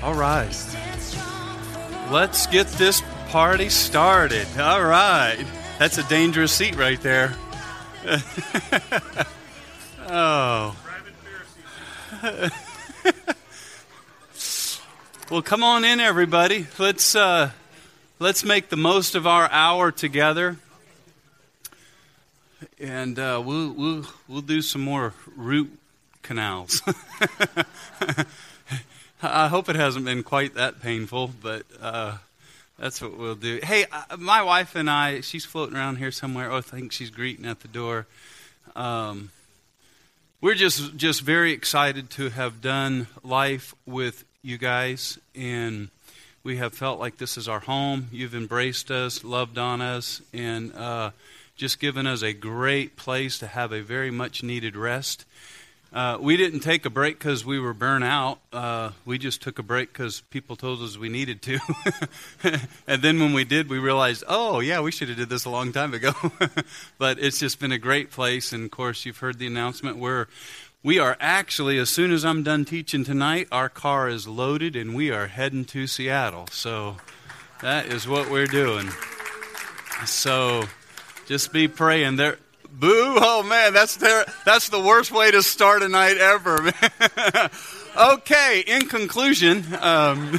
All right. Let's get this party started. All right. That's a dangerous seat right there. oh. well, come on in, everybody. Let's uh, let's make the most of our hour together, and uh, we'll we'll we'll do some more root canals. I hope it hasn't been quite that painful, but uh, that's what we'll do. Hey, uh, my wife and I, she's floating around here somewhere. Oh, I think she's greeting at the door. Um, we're just just very excited to have done life with you guys, and we have felt like this is our home. You've embraced us, loved on us, and uh, just given us a great place to have a very much needed rest. Uh, we didn't take a break because we were burnt out. Uh, we just took a break because people told us we needed to. and then when we did, we realized, oh, yeah, we should have did this a long time ago. but it's just been a great place. And of course, you've heard the announcement where we are actually, as soon as I'm done teaching tonight, our car is loaded and we are heading to Seattle. So that is what we're doing. So just be praying. There, Boo! Oh man, that's ter- that's the worst way to start a night ever. okay, in conclusion, um,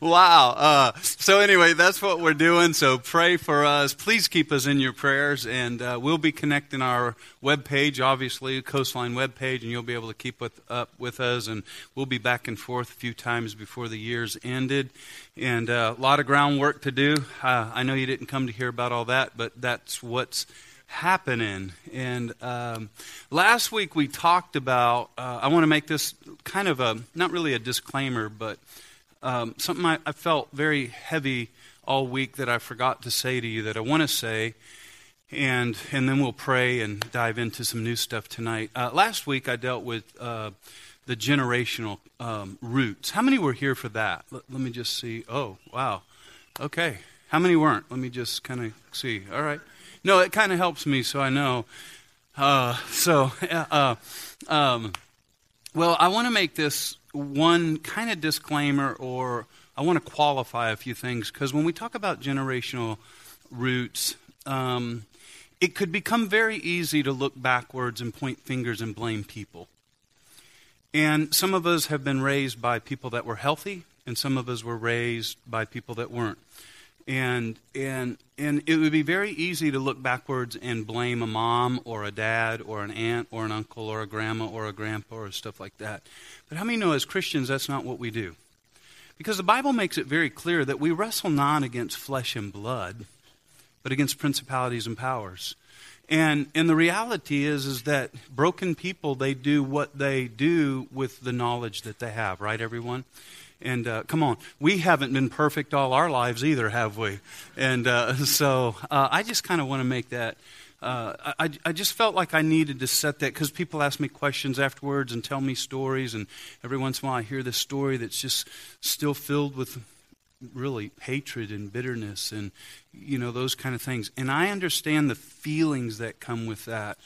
wow. Uh, so anyway, that's what we're doing. So pray for us. Please keep us in your prayers, and uh, we'll be connecting our web page, obviously, Coastline web page, and you'll be able to keep with, up with us. And we'll be back and forth a few times before the year's ended and uh, a lot of groundwork to do. Uh, I know you didn't come to hear about all that, but that's what's happening. And um, last week we talked about, uh, I want to make this kind of a, not really a disclaimer, but um, something I, I, felt very heavy all week that I forgot to say to you that I want to say. And, and then we'll pray and dive into some new stuff tonight. Uh, last week I dealt with uh, the generational um, roots. How many were here for that? Let, let, me just see. Oh, wow. Okay. How many weren't? Let me just kind of see. All right. No, it kind of helps me so I know. Uh, so, uh, um, well, I want to make this one kind of disclaimer, or I want to qualify a few things because when we talk about generational roots, um, it could become very easy to look backwards and point fingers and blame people. And some of us have been raised by people that were healthy, and some of us were raised by people that weren't. And, and, and it would be very easy to look backwards and blame a mom or a dad or an aunt or an uncle or a grandma or a grandpa or stuff like that. But how many know as Christians that's not what we do? Because the Bible makes it very clear that we wrestle not against flesh and blood, but against principalities and powers. And and the reality is is that broken people they do what they do with the knowledge that they have, right everyone? And uh, come on, we haven't been perfect all our lives either, have we? And uh, so uh, I just kind of want to make that. Uh, I, I just felt like I needed to set that because people ask me questions afterwards and tell me stories, and every once in a while I hear this story that's just still filled with really hatred and bitterness and you know those kind of things and i understand the feelings that come with that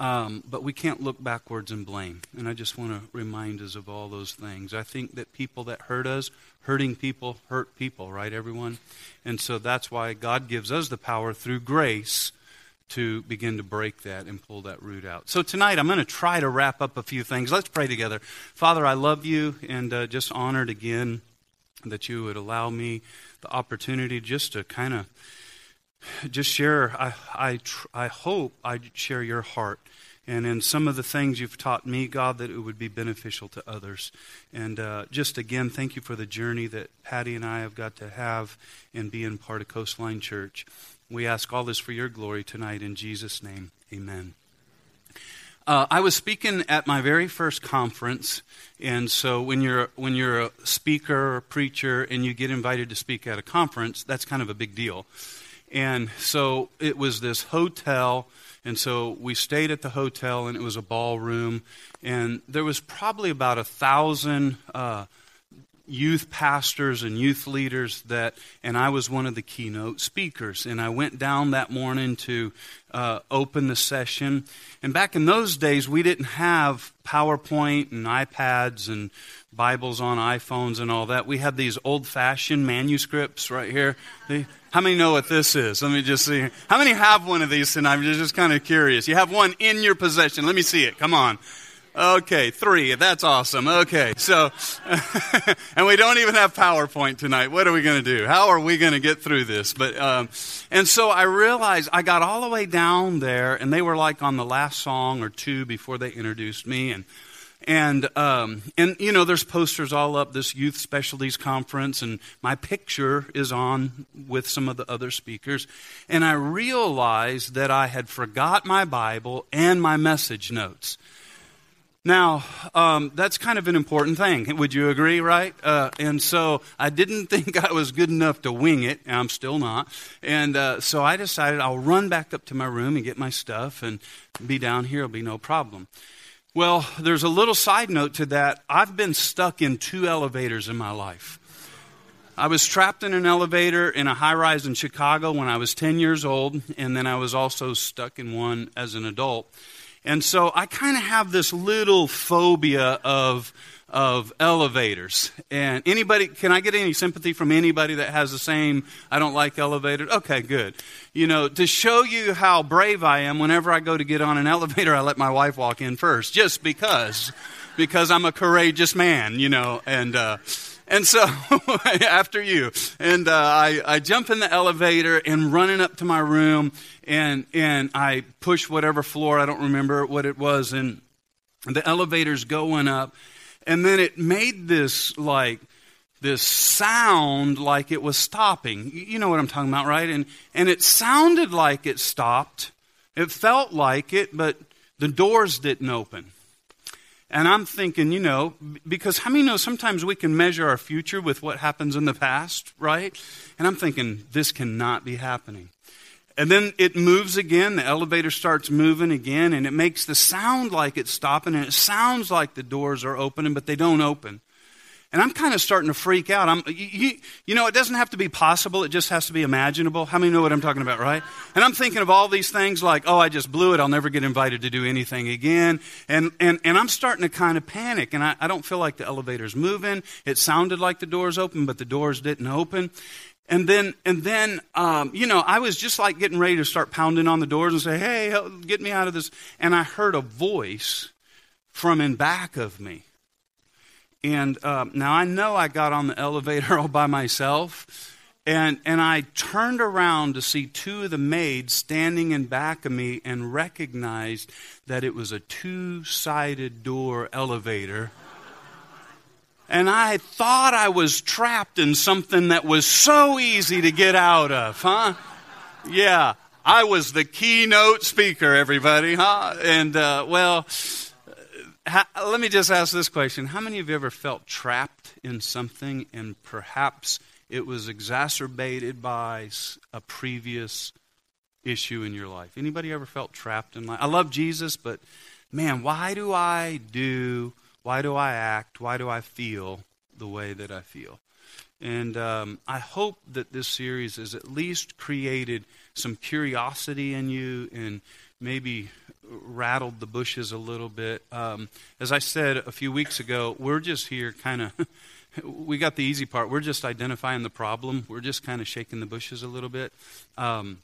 um, but we can't look backwards and blame and i just want to remind us of all those things i think that people that hurt us hurting people hurt people right everyone and so that's why god gives us the power through grace to begin to break that and pull that root out. So tonight I'm going to try to wrap up a few things. Let's pray together. Father, I love you and uh, just honored again that you would allow me the opportunity just to kind of just share. I, I, I hope I share your heart. And in some of the things you've taught me, God, that it would be beneficial to others. And uh, just again, thank you for the journey that Patty and I have got to have in being part of Coastline Church. We ask all this for your glory tonight in Jesus' name. Amen. Uh, I was speaking at my very first conference, and so when you're when you're a speaker or preacher and you get invited to speak at a conference, that's kind of a big deal. And so it was this hotel, and so we stayed at the hotel, and it was a ballroom, and there was probably about a thousand uh, youth pastors and youth leaders that, and I was one of the keynote speakers. And I went down that morning to uh, open the session. And back in those days, we didn't have PowerPoint and iPads and Bibles on iPhones and all that. We had these old fashioned manuscripts right here. how many know what this is? Let me just see. How many have one of these tonight? I'm just kind of curious. You have one in your possession. Let me see it. Come on. Okay, three. That's awesome. Okay, so, and we don't even have PowerPoint tonight. What are we going to do? How are we going to get through this? But, um, and so I realized I got all the way down there, and they were like on the last song or two before they introduced me, and and um, and you know there's posters all up this youth specialties conference and my picture is on with some of the other speakers and i realized that i had forgot my bible and my message notes now, um, that's kind of an important thing. Would you agree, right? Uh, and so I didn't think I was good enough to wing it. I'm still not. And uh, so I decided I'll run back up to my room and get my stuff and be down here. It'll be no problem. Well, there's a little side note to that. I've been stuck in two elevators in my life. I was trapped in an elevator in a high rise in Chicago when I was 10 years old, and then I was also stuck in one as an adult. And so I kind of have this little phobia of of elevators. And anybody, can I get any sympathy from anybody that has the same, I don't like elevators? Okay, good. You know, to show you how brave I am, whenever I go to get on an elevator, I let my wife walk in first, just because, because I'm a courageous man, you know, and, uh, and so, after you, and uh, I, I jump in the elevator and running up to my room, and and I push whatever floor I don't remember what it was, and the elevator's going up, and then it made this like this sound like it was stopping. You know what I'm talking about, right? And and it sounded like it stopped. It felt like it, but the doors didn't open. And I'm thinking, you know, because how many know sometimes we can measure our future with what happens in the past, right? And I'm thinking, this cannot be happening. And then it moves again, the elevator starts moving again, and it makes the sound like it's stopping, and it sounds like the doors are opening, but they don't open. And I'm kind of starting to freak out. I'm, you, you, know, it doesn't have to be possible, it just has to be imaginable. How many know what I'm talking about, right? And I'm thinking of all these things like, oh, I just blew it. I'll never get invited to do anything again. And, and, and I'm starting to kind of panic. And I, I don't feel like the elevator's moving. It sounded like the doors open, but the doors didn't open. And then, and then, um, you know, I was just like getting ready to start pounding on the doors and say, hey, get me out of this. And I heard a voice from in back of me. And um, now I know I got on the elevator all by myself. And, and I turned around to see two of the maids standing in back of me and recognized that it was a two sided door elevator. And I thought I was trapped in something that was so easy to get out of, huh? Yeah, I was the keynote speaker, everybody, huh? And, uh, well, how, let me just ask this question. How many of you ever felt trapped in something and perhaps it was exacerbated by a previous issue in your life? Anybody ever felt trapped in life? I love Jesus, but man, why do I do, why do I act, why do I feel the way that I feel? And um, I hope that this series has at least created some curiosity in you and maybe rattled the bushes a little bit. Um, as I said a few weeks ago, we're just here kind of, we got the easy part. We're just identifying the problem. We're just kind of shaking the bushes a little bit. Um,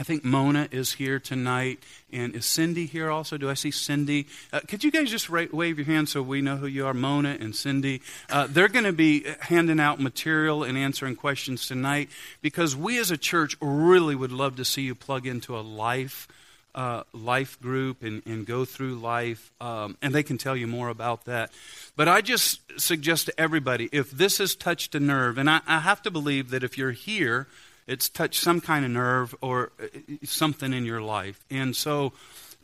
I think Mona is here tonight. And is Cindy here also? Do I see Cindy? Uh, could you guys just wave your hand so we know who you are? Mona and Cindy. Uh, they're going to be handing out material and answering questions tonight because we as a church really would love to see you plug into a life uh, life group and, and, go through life, um, and they can tell you more about that. But I just suggest to everybody if this has touched a nerve, and I, I have to believe that if you're here, it's touched some kind of nerve or uh, something in your life. And so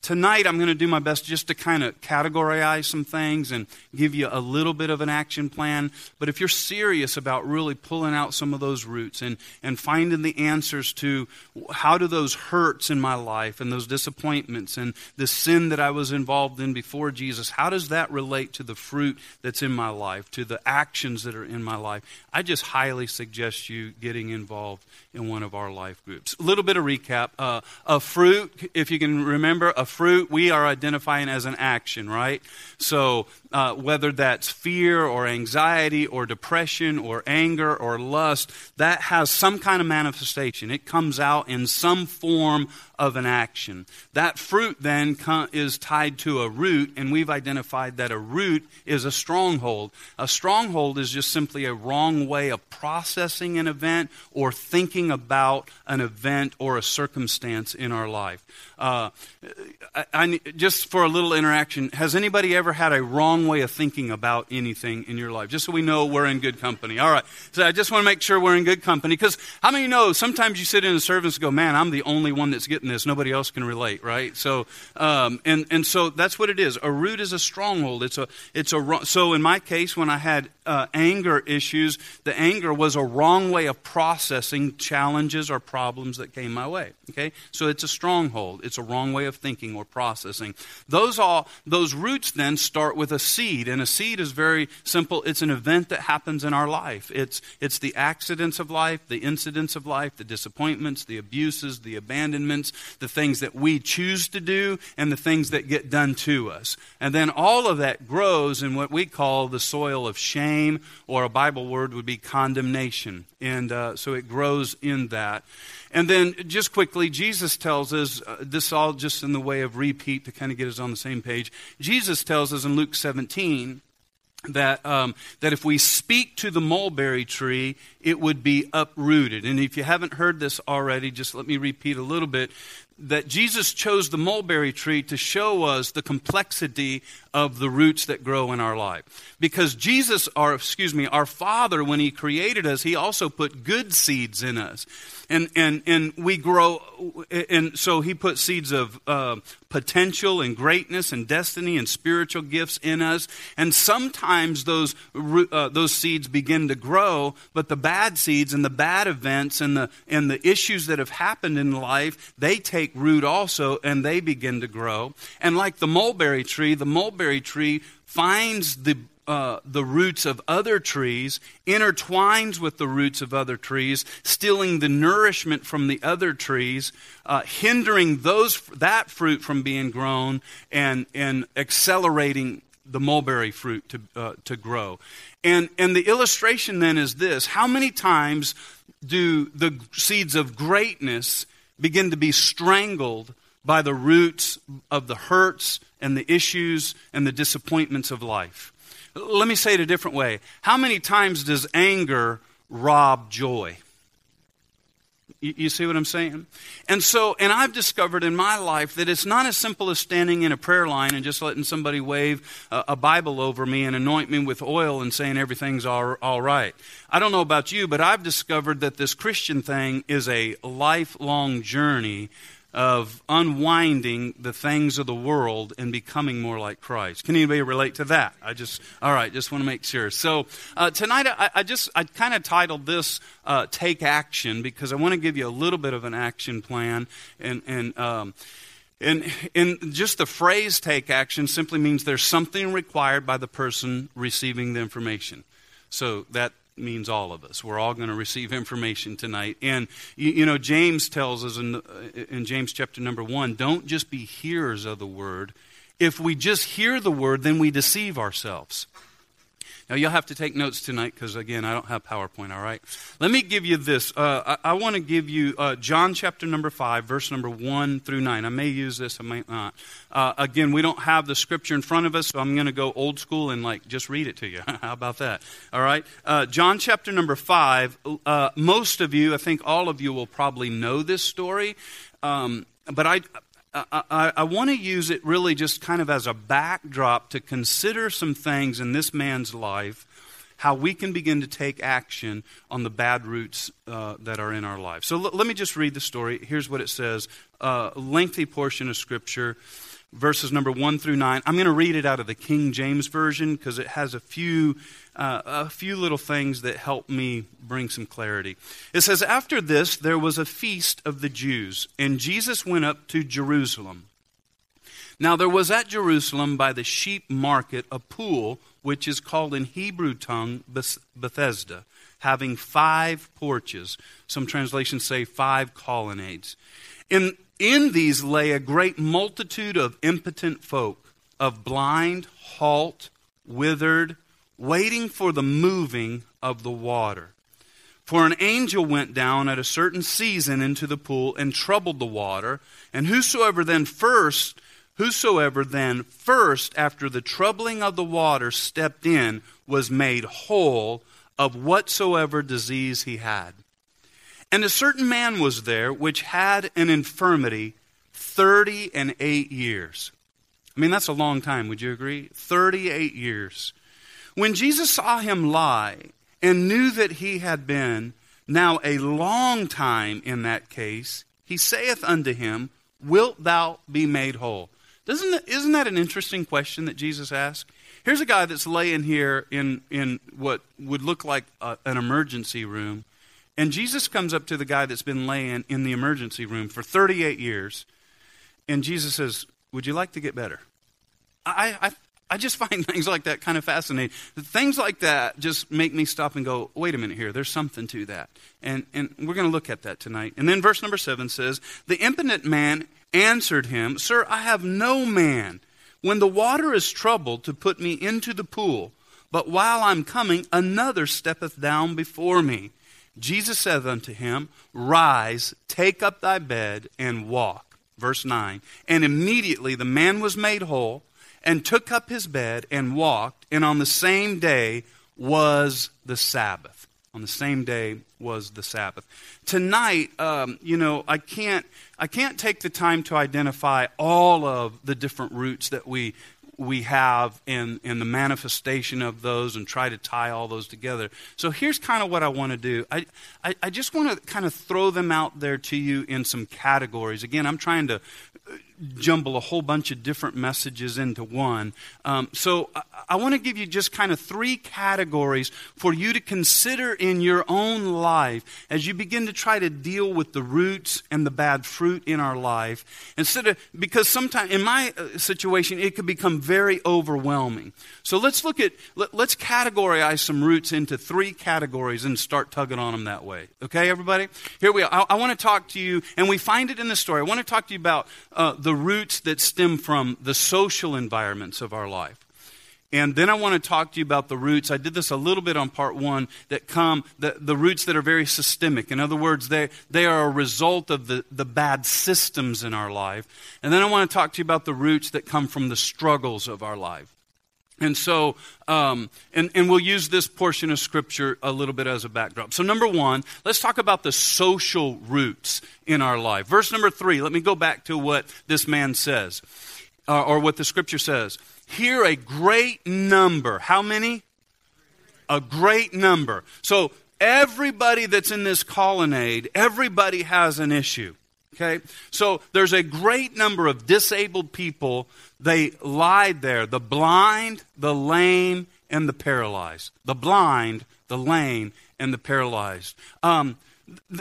tonight I'm going to do my best just to kind of categorize some things and give you a little bit of an action plan. But if you're serious about really pulling out some of those roots and, and finding the answers to how do those hurts in my life and those disappointments and the sin that I was involved in before Jesus, how does that relate to the fruit that's in my life, to the actions that are in my life? I just highly suggest you getting involved in one of our life groups. A little bit of recap. Uh, a fruit, if you can remember, a fruit we are identifying as an action, right? So uh, whether that's fear or anxiety or depression or anger or lust, that has some kind of manifestation. It comes out in some form of an action. That fruit then is tied to a root, and we've identified that a root is a stronghold. A stronghold is just simply a wrong way of processing an event or thinking about an event or a circumstance in our life. Uh, I, I, just for a little interaction, has anybody ever had a wrong way of thinking about anything in your life? Just so we know we're in good company. All right. So I just want to make sure we're in good company because how many know sometimes you sit in a service and go, man, I'm the only one that's getting this. Nobody else can relate, right? So, um, and, and so that's what it is. A root is a stronghold. It's a, it's a, so in my case, when I had uh, anger issues, the anger was a wrong way of processing challenges or problems that came my way. Okay? So it's a stronghold. It's a wrong way of thinking or processing. Those all those roots then start with a seed, and a seed is very simple. It's an event that happens in our life. It's it's the accidents of life, the incidents of life, the disappointments, the abuses, the abandonments, the things that we choose to do, and the things that get done to us. And then all of that grows in what we call the soil of shame, or a Bible word would be condemnation. And uh, so it grows in that. And then, just quickly, Jesus tells us uh, this all just in the way of repeat to kind of get us on the same page. Jesus tells us in Luke 17 that, um, that if we speak to the mulberry tree, it would be uprooted. And if you haven't heard this already, just let me repeat a little bit that Jesus chose the mulberry tree to show us the complexity of the roots that grow in our life. Because Jesus, our excuse me, our Father, when He created us, He also put good seeds in us. And, and, and we grow, and so He put seeds of uh, potential and greatness and destiny and spiritual gifts in us. And sometimes those, uh, those seeds begin to grow, but the bad seeds and the bad events and the, and the issues that have happened in life, they take root also and they begin to grow. And like the mulberry tree, the mulberry mulberry tree finds the uh, the roots of other trees, intertwines with the roots of other trees, stealing the nourishment from the other trees, uh, hindering those that fruit from being grown, and and accelerating the mulberry fruit to uh, to grow. And and the illustration then is this: How many times do the seeds of greatness begin to be strangled by the roots of the hurts and the issues and the disappointments of life. Let me say it a different way. How many times does anger rob joy? You, see what I'm saying? And so, and I've discovered in my life that it's not as simple as standing in a prayer line and just letting somebody wave a, Bible over me and anoint me with oil and saying everything's all, all right. I don't know about you, but I've discovered that this Christian thing is a lifelong journey of unwinding the things of the world and becoming more like Christ. Can anybody relate to that? I just, all right, just want to make sure. So uh, tonight, I, I, just, I kind of titled this uh, "Take Action" because I want to give you a little bit of an action plan and and. Um, and, and just the phrase take action simply means there's something required by the person receiving the information. So that means all of us. We're all going to receive information tonight. And, you, you, know, James tells us in, uh, in James chapter number one don't just be hearers of the word. If we just hear the word, then we deceive ourselves. Now, you'll have to take notes tonight because, again, I don't have PowerPoint, all right? Let me give you this. Uh, I, I want to give you uh, John chapter number 5, verse number 1 through 9. I may use this, I might not. Uh, again, we don't have the scripture in front of us, so I'm going to go old school and, like, just read it to you. How about that? All right? Uh, John chapter number 5. Uh, most of you, I think all of you will probably know this story. Um, but I, I, I, want to use it really just kind of as a backdrop to consider some things in this man's life how we can begin to take action on the bad roots uh, that are in our life. So l- let me just read the story. Here's what it says uh, lengthy portion of Scripture, verses number 1 through 9. I'm going to read it out of the King James Version because it has a few, uh, a few little things that help me bring some clarity. It says, After this, there was a feast of the Jews, and Jesus went up to Jerusalem. Now there was at Jerusalem by the sheep market a pool, which is called in Hebrew tongue Bethesda, having five porches. Some translations say five colonnades. In, in these lay a great multitude of impotent folk, of blind, halt, withered, waiting for the moving of the water. For an angel went down at a certain season into the pool and troubled the water, and whosoever then first Whosoever then first, after the troubling of the water, stepped in, was made whole of whatsoever disease he had. And a certain man was there which had an infirmity thirty and eight years. I mean, that's a long time, would you agree? 38 years. When Jesus saw him lie and knew that he had been now a long time in that case, he saith unto him, Wilt thou be made whole? Doesn't that, isn't that an interesting question that Jesus asked? Here's a guy that's laying here in, in what would look like a, an emergency room, and Jesus comes up to the guy that's been laying in the emergency room for 38 years, and Jesus says, Would you like to get better? I, I, I just find things like that kind of fascinating. Things like that just make me stop and go, wait a minute here, there's something to that. And, and we're going to look at that tonight. And then verse number seven says, The impotent man answered him, Sir, I have no man when the water is troubled to put me into the pool. But while I'm coming, another steppeth down before me. Jesus saith unto him, Rise, take up thy bed, and walk. Verse 9. And immediately the man was made whole, and took up his bed, and walked, and on the same day was the Sabbath. On the same day was the Sabbath. Tonight, um, you know, I can't, I can't take the time to identify all of the different roots that we we have in, in the manifestation of those and try to tie all those together. So here's kind of what I want to do. I, I, I just want to kind of throw them out there to you in some categories. Again, I'm trying to jumble a whole bunch of different messages into one. Um, so I, I want to give you just kind of three categories for you to consider in your own life as you begin to try to deal with the roots and the bad fruit in our life. Instead of, because sometimes in my uh, situation, it could become very overwhelming. So let's look at, let, let's categorize some roots into three categories and start tugging on them that way. Okay, everybody? Here we are. I, I want to talk to you, and we find it in the story. I want to talk to you about uh, the roots that stem from the social environments of our life. And then I want to talk to you about the roots. I did this a little bit on part one that come, the, the roots that are very systemic. In other words, they, they are a result of the, the bad systems in our life. And then I want to talk to you about the roots that come from the struggles of our life. And so, um, and, and we'll use this portion of Scripture a little bit as a backdrop. So, number one, let's talk about the social roots in our life. Verse number three, let me go back to what this man says, uh, or what the Scripture says. Here, a great number. How many? A great number. So, everybody that's in this colonnade, everybody has an issue. Okay? So there's a great number of disabled people. They lied there the blind, the lame, and the paralyzed. The blind, the lame, and the paralyzed. Um,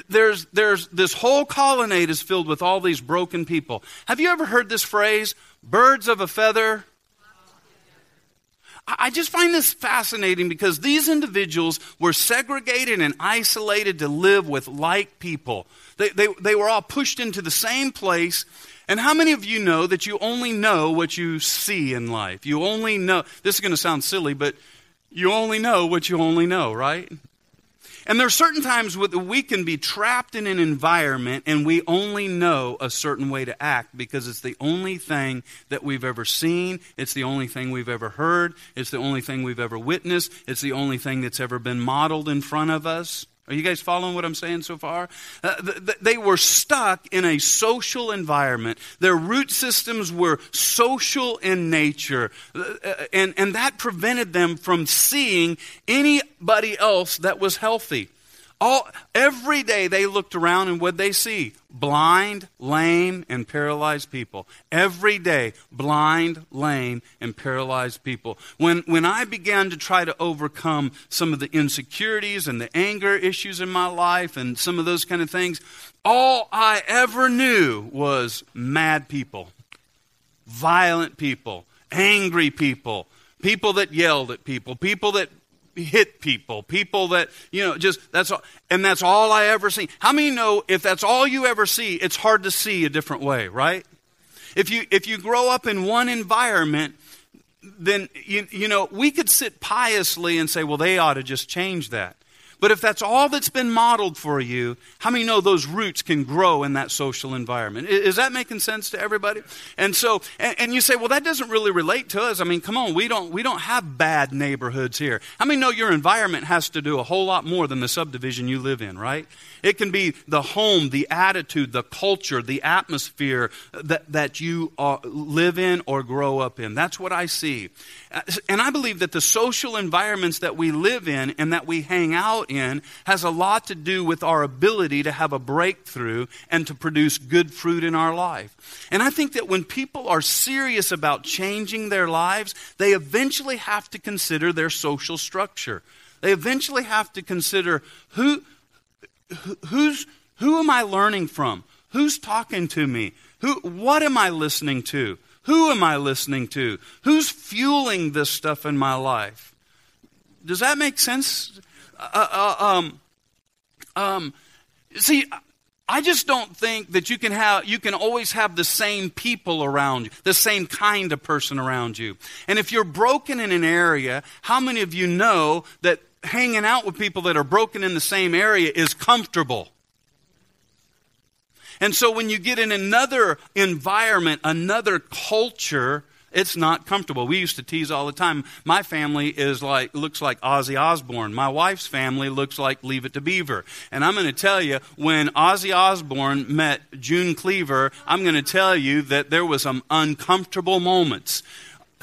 there's, there's this whole colonnade is filled with all these broken people. Have you ever heard this phrase, birds of a feather? I just find this fascinating because these individuals were segregated and isolated to live with like people. They, they, they were all pushed into the same place. And how many of you know that you only know what you see in life? You only know, this is going to sound silly, but you only know what you only know, right? And there are certain times that we can be trapped in an environment and we only know a certain way to act because it's the only thing that we've ever seen. It's the only thing we've ever heard. It's the only thing we've ever witnessed. It's the only thing that's ever been modeled in front of us. Are you guys following what I'm saying so far? Uh, th- th- they were stuck in a social environment. Their root systems were social in nature. Uh, uh, and, and that prevented them from seeing anybody else that was healthy. All, every day they looked around and what they see? Blind, lame, and paralyzed people. Every day, blind, lame, and paralyzed people. When, when I began to try to overcome some of the insecurities and the anger issues in my life and some of those kind of things, all I ever knew was mad people, violent people, angry people, people that yelled at people, people that hit people, people that, you know, just that's all, and that's all I ever see. How many know if that's all you ever see, it's hard to see a different way, right? If you if you grow up in one environment, then you, you know, we could sit piously and say, well, they ought to just change that. But if that's all that's been modeled for you, how many know those roots can grow in that social environment? Is that making sense to everybody? And so, and, and, you say, well, that doesn't really relate to us. I mean, come on, we don't, we don't have bad neighborhoods here. How many know your environment has to do a whole lot more than the subdivision you live in, right? It can be the home, the attitude, the culture, the atmosphere that, that you are, live in or grow up in. That's what I see. And I believe that the social environments that we live in and that we hang out in has a lot to do with our ability to have a breakthrough and to produce good fruit in our life. And I think that when people are serious about changing their lives, they eventually have to consider their social structure. They eventually have to consider who, who's, who am I learning from? Who's talking to me? Who, what am I listening to? Who am I listening to? Who's fueling this stuff in my life? Does that make sense? Uh, um, um, see, I just don't think that you can have you can always have the same people around you, the same kind of person around you. And if you're broken in an area, how many of you know that hanging out with people that are broken in the same area is comfortable. And so when you get in another environment, another culture, it's not comfortable. We used to tease all the time. My family is like looks like Ozzy Osbourne. My wife's family looks like Leave It to Beaver. And I'm going to tell you, when Ozzy Osbourne met June Cleaver, I'm going to tell you that there was some uncomfortable moments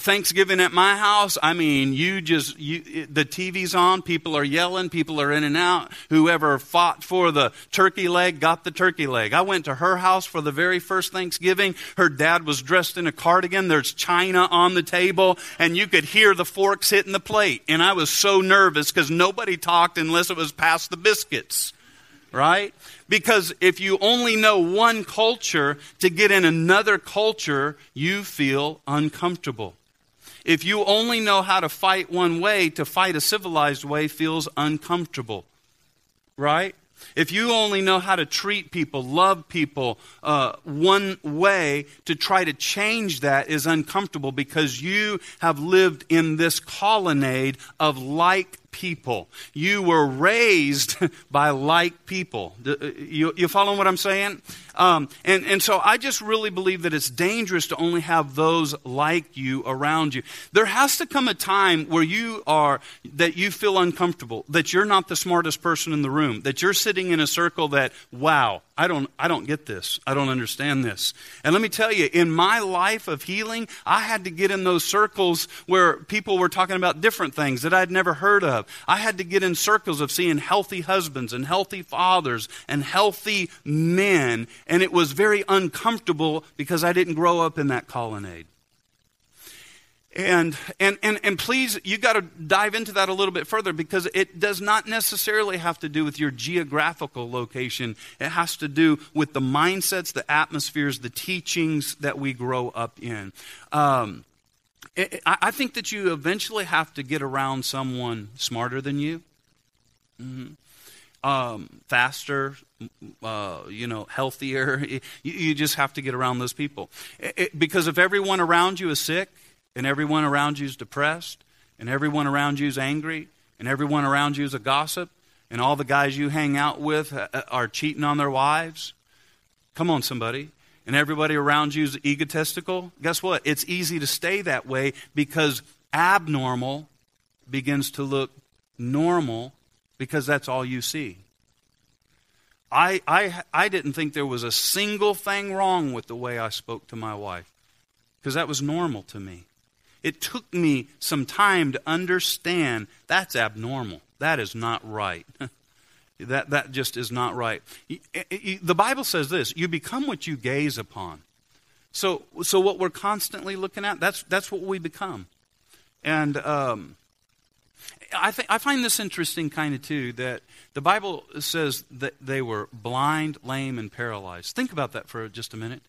Thanksgiving at my house, I mean, you just, you, the TV's on, people are yelling, people are in and out. Whoever fought for the turkey leg got the turkey leg. I went to her house for the very first Thanksgiving. Her dad was dressed in a cardigan. There's china on the table, and you could hear the forks hitting the plate. And I was so nervous because nobody talked unless it was past the biscuits. Right? Because if you only know one culture, to get in another culture, you feel uncomfortable. If you only know how to fight one way, to fight a civilized way feels uncomfortable. Right? If you only know how to treat people, love people uh, one way, to try to change that is uncomfortable because you have lived in this colonnade of like people. You were raised by like people. Uh, you, you following what I'm saying? Um, and, and so I just really believe that it's dangerous to only have those like you around you. There has to come a time where you are, that you feel uncomfortable, that you're not the smartest person in the room, that you're sitting in a circle that, wow, I don't, I don't get this. I don't understand this. And let me tell you, in my life of healing, I had to get in those circles where people were talking about different things that I'd never heard of. I had to get in circles of seeing healthy husbands and healthy fathers and healthy men. And it was very uncomfortable because I didn't grow up in that colonnade. And, and, and, and please, you got to dive into that a little bit further because it does not necessarily have to do with your geographical location. It has to do with the mindsets, the atmospheres, the teachings that we grow up in. Um, it, I think that you eventually have to get around someone smarter than you, mm-hmm. um, faster, uh, you know, healthier. You, you, just have to get around those people. It, because if everyone around you is sick, and everyone around you is depressed, and everyone around you is angry, and everyone around you is a gossip, and all the guys you hang out with uh, uh, are cheating on their wives. Come on, somebody. And everybody around you is egotistical. Guess what? It's easy to stay that way because abnormal begins to look normal because that's all you see. I, I, I didn't think there was a single thing wrong with the way I spoke to my wife because that was normal to me. It took me some time to understand that's abnormal. That is not right. that, that just is not right. The Bible says this you become what you gaze upon. So, so what we're constantly looking at, that's, that's what we become. And um, I, th- I find this interesting kind of too that the Bible says that they were blind, lame, and paralyzed. Think about that for just a minute.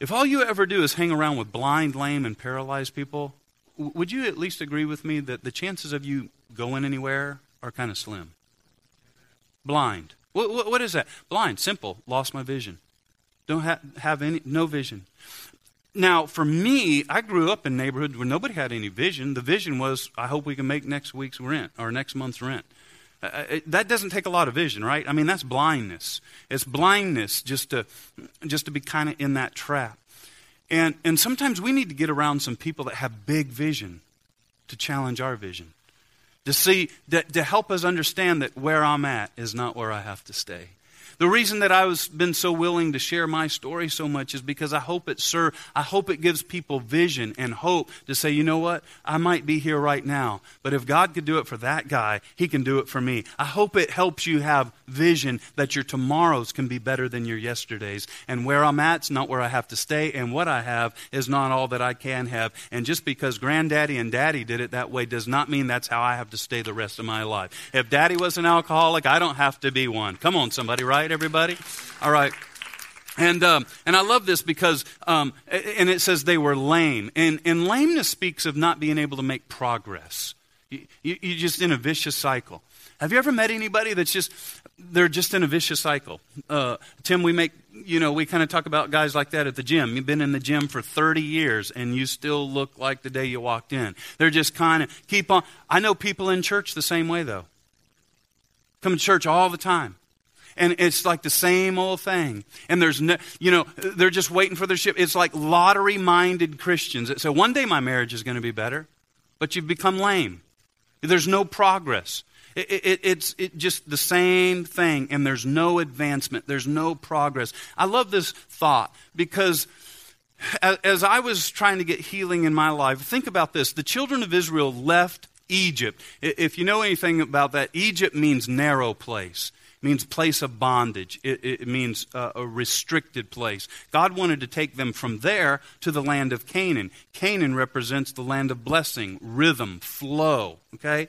If all you ever do is hang around with blind, lame, and paralyzed people, w- would you at least agree with me that the chances of you going anywhere are kind of slim? Blind. What, what, what is that? Blind. Simple. Lost my vision. Don't ha- have any, no vision. Now, for me, I grew up in neighborhoods where nobody had any vision. The vision was, I hope we can make next week's rent or next month's rent. Uh, uh, it, that doesn't take a lot of vision, right? I mean, that's blindness. It's blindness just to, just to be kind of in that trap. And, and sometimes we need to get around some people that have big vision to challenge our vision, to see, to, to help us understand that where I'm at is not where I have to stay. The reason that I've been so willing to share my story so much is because I hope it sir, I hope it gives people vision and hope to say, you know what? I might be here right now, but if God could do it for that guy, he can do it for me. I hope it helps you have vision that your tomorrows can be better than your yesterdays. And where I'm at's not where I have to stay, and what I have is not all that I can have. And just because granddaddy and daddy did it that way does not mean that's how I have to stay the rest of my life. If daddy was an alcoholic, I don't have to be one. Come on, somebody, right? Right, everybody? All right. And, um, and I love this because, um, and it says they were lame. And, and lameness speaks of not being able to make progress. You, you, you're just in a vicious cycle. Have you ever met anybody that's just, they're just in a vicious cycle? Uh, Tim, we make, you know, we kind of talk about guys like that at the gym. You've been in the gym for 30 years and you still look like the day you walked in. They're just kind of keep on. I know people in church the same way, though. Come to church all the time and it's like the same old thing. And there's no, you know, they're just waiting for their ship. It's like lottery minded Christians that say, one day my marriage is going to be better, but you've become lame. There's no progress. It, it, it's it just the same thing, and there's no advancement. There's no progress. I love this thought because as, as I was trying to get healing in my life, think about this. The children of Israel left Egypt. If you know anything about that, Egypt means narrow place means place of bondage. It, it means uh, a restricted place. God wanted to take them from there to the land of Canaan. Canaan represents the land of blessing, rhythm, flow. Okay?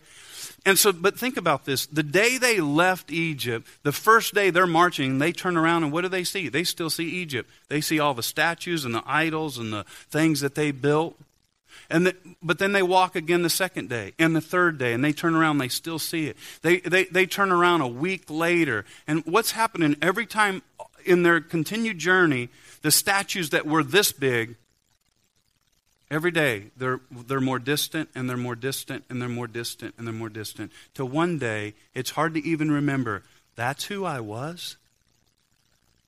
And so, but think about this. The day they left Egypt, the first day they're marching, they turn around and what do they see? They still see Egypt. They see all the statues and the idols and the things that they built. And the, but then they walk again the second day and the third day, and they turn around, they still see it. They, they, they turn around a week later. And what's happening every time in their continued journey, the statues that were this big, every day they're, they're more distant and they're more distant and they're more distant and they're more distant. To one day, it's hard to even remember that's who I was.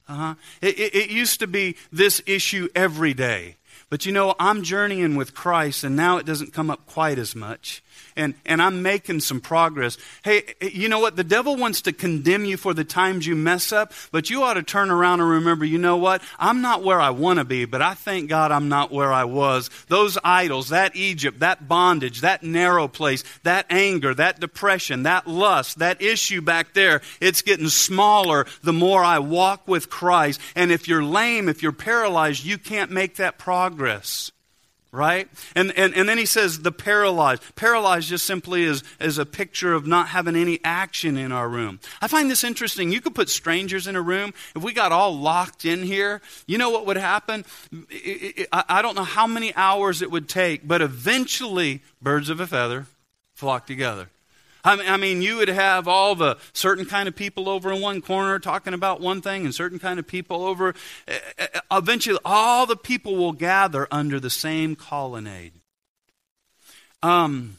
Uh-huh. It, it, it used to be this issue every day. But you know, I'm journeying with Christ, and now it doesn't come up quite as much and, and I'm making some progress. Hey, you know what? The devil wants to condemn you for the times you mess up, but you ought to turn around and remember, you know what? I'm not where I want to be, but I thank God I'm not where I was. Those idols, that Egypt, that bondage, that narrow place, that anger, that depression, that lust, that issue back there, it's getting smaller the more I walk with Christ. And if you're lame, if you're paralyzed, you can't make that progress right? And, and, and then he says the paralyzed. Paralyzed just simply is, is a picture of not having any action in our room. I find this interesting. You could put strangers in a room. If we got all locked in here, you know what would happen? I don't know how many hours it would take, but eventually birds of a feather flock together. I mean, you would have all the certain kind of people over in one corner talking about one thing and certain kind of people over. Eh, eh, eh, eventually, all the people will gather under the same colonnade. Um,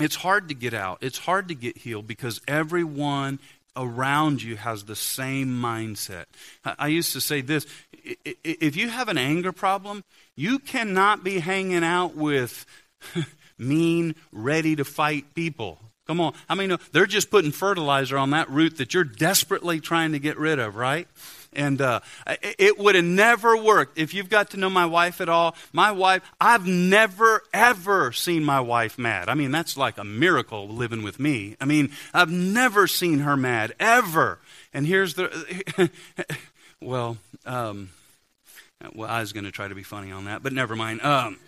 it's hard to get out. It's hard to get healed because everyone around you has the same mindset. I used to say this if you have an anger problem, you cannot be hanging out with mean, ready to fight people. Come on. I mean, they're just putting fertilizer on that root that you're desperately trying to get rid of, right? And uh, it would have never worked. If you've got to know my wife at all, my wife, I've never, ever seen my wife mad. I mean, that's like a miracle living with me. I mean, I've never seen her mad, ever. And here's the, well, um, well, I was going to try to be funny on that, but never mind. Um,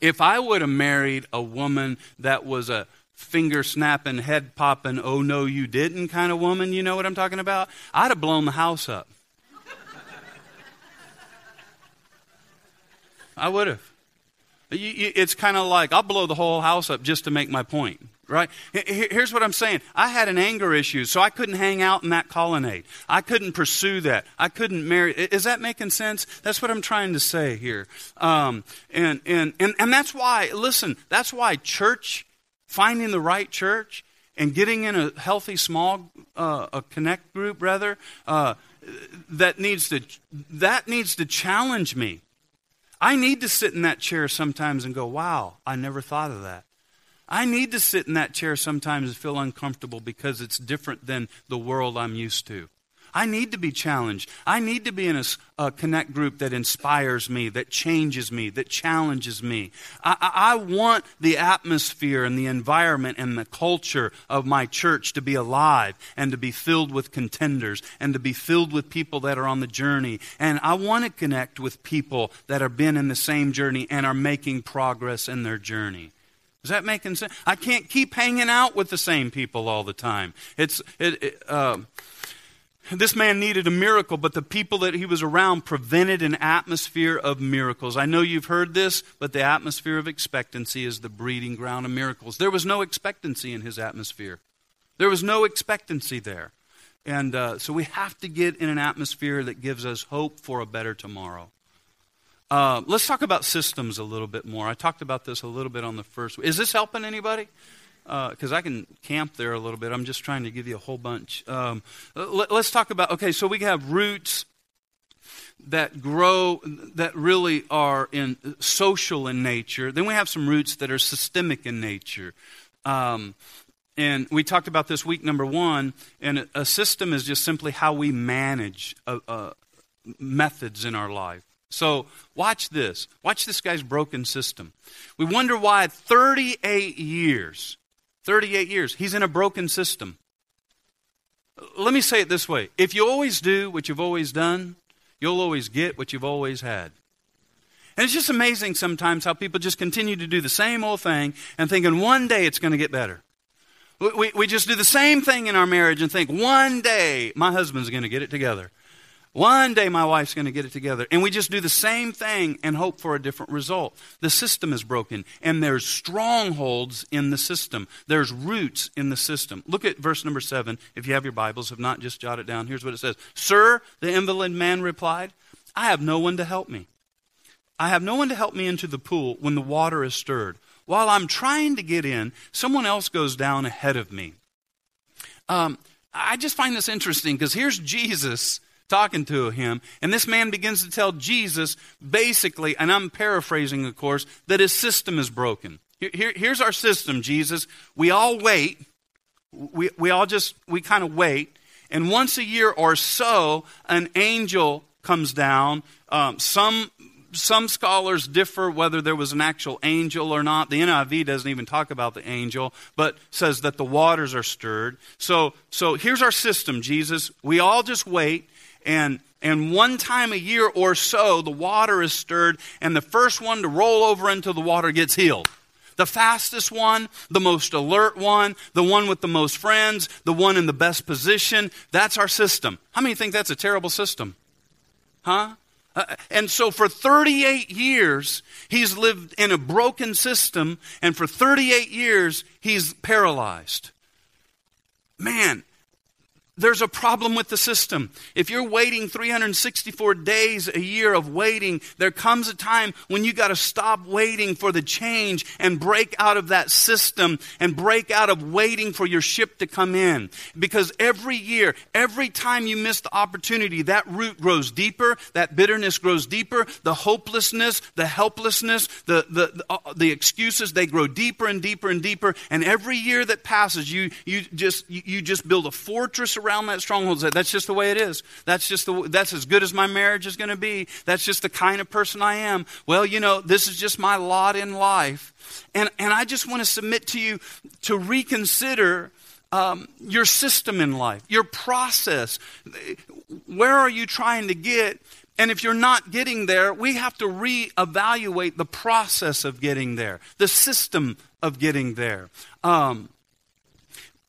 if I would have married a woman that was a finger snapping, head popping, oh no, you didn't kind of woman, you know what I'm talking about? I'd have blown the house up. I would have. It's kind of like I'll blow the whole house up just to make my point, right? Here's what I'm saying. I had an anger issue, so I couldn't hang out in that colonnade. I couldn't pursue that. I couldn't marry. Is that making sense? That's what I'm trying to say here. Um, and, and, and, and that's why, listen, that's why church finding the right church and getting in a healthy small uh, a connect group rather uh, that needs to that needs to challenge me. I need to sit in that chair sometimes and go wow i never thought of that. I need to sit in that chair sometimes and feel uncomfortable because it's different than the world i'm used to I need to be challenged. I need to be in a, a connect group that inspires me, that changes me, that challenges me. I, I, I want the atmosphere and the environment and the culture of my church to be alive and to be filled with contenders and to be filled with people that are on the journey. And I want to connect with people that have been in the same journey and are making progress in their journey. Is that making sense? I can't keep hanging out with the same people all the time. It's it, it, uh, this man needed a miracle, but the people that he was around prevented an atmosphere of miracles. I know you've heard this, but the atmosphere of expectancy is the breeding ground of miracles. There was no expectancy in his atmosphere, there was no expectancy there. And uh, so we have to get in an atmosphere that gives us hope for a better tomorrow. Uh, let's talk about systems a little bit more. I talked about this a little bit on the first. Is this helping anybody? Because uh, I can camp there a little bit. I'm just trying to give you a whole bunch. Um, let, us talk about okay, so we have roots that grow, that really are in social in nature. Then we have some roots that are systemic in nature. Um, and we talked about this week number one, and a system is just simply how we manage uh, uh, methods in our life. So, watch this. Watch this guy's broken system. We wonder why 38 years 38 years. He's in a broken system. Let me say it this way if you always do what you've always done, you'll always get what you've always had. And it's just amazing sometimes how people just continue to do the same old thing and thinking one day it's going to get better. We, we just do the same thing in our marriage and think one day my husband's going to get it together. One day my wife's going to get it together. And we just do the same thing and hope for a different result. The system is broken, and there's strongholds in the system. There's roots in the system. Look at verse number seven. If you have your Bibles, if not, just jot it down. Here's what it says Sir, the invalid man replied, I have no one to help me. I have no one to help me into the pool when the water is stirred. While I'm trying to get in, someone else goes down ahead of me. Um, I just find this interesting because here's Jesus talking to him. And this man begins to tell Jesus, basically, and I'm paraphrasing, of course, that his system is broken. Here, here, here's our system, Jesus. We all wait. We, we all just, we kind of wait. And once a year or so, an angel comes down. Um, some some scholars differ whether there was an actual angel or not. The NIV doesn't even talk about the angel, but says that the waters are stirred. So, so here's our system, Jesus. We all just wait and and one time a year or so the water is stirred and the first one to roll over into the water gets healed. The fastest one the most alert one the one with the most friends the one in the best position that's our system. How many think that's a terrible system? Huh? Uh, and so for 38 years he's lived in a broken system and for 38 years he's paralyzed. Man there's a problem with the system. If you're waiting 364 days a year of waiting, there comes a time when you got to stop waiting for the change and break out of that system and break out of waiting for your ship to come in. Because every year, every time you miss the opportunity, that root grows deeper, that bitterness grows deeper, the hopelessness, the helplessness, the, the, the, uh, the excuses, they grow deeper and deeper and deeper. And every year that passes, you, you, just, you, you just build a fortress around that stronghold. That's just the way it is. That's just the, that's as good as my marriage is going to be. That's just the kind of person I am. Well, you know, this is just my lot in life. And, and I just want to submit to you to reconsider um, your system in life, your process. Where are you trying to get? And if you're not getting there, we have to reevaluate the process of getting there, the system of getting there. Um,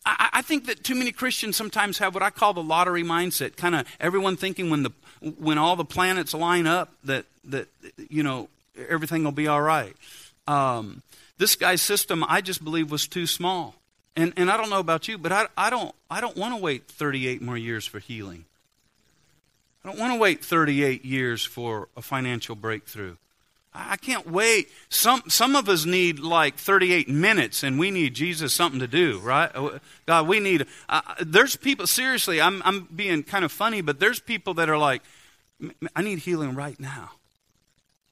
I, I think that too many Christians sometimes have what I call the lottery mindset. Kind of everyone thinking when the when all the planets line up that that you know everything will be all right. Um, this guy's system, I just believe, was too small. And and I don't know about you, but I I don't I don't want to wait 38 more years for healing. I don't want to wait 38 years for a financial breakthrough. I can't wait. Some, some of us need like 38 minutes and we need Jesus something to do, right? Uh, God, we need. Uh, there's people, seriously, I'm, I'm being kind of funny, but there's people that are like, I need healing right now.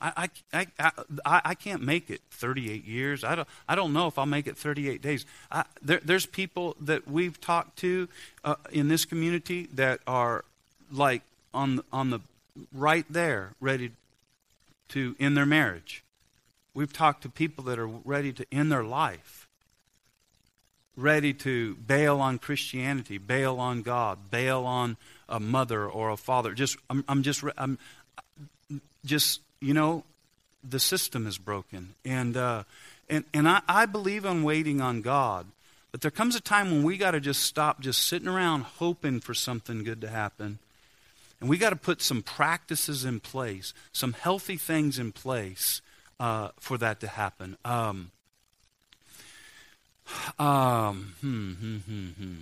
I, I, I, I, I can't make it 38 years. I don't, I don't know if I'll make it 38 days. I, there, there's people that we've talked to uh, in this community that are like on, on the right there, ready to end their marriage. We've talked to people that are ready to end their life, ready to bail on Christianity, bail on God, bail on a mother or a father. Just, I'm, I'm just, I'm just, you know, the system is broken, and uh, and and I, I believe in waiting on God. But there comes a time when we got to just stop just sitting around hoping for something good to happen and we got to put some practices in place, some healthy things in place uh, for that to happen. Um, um, hmm, hmm, hmm, hmm.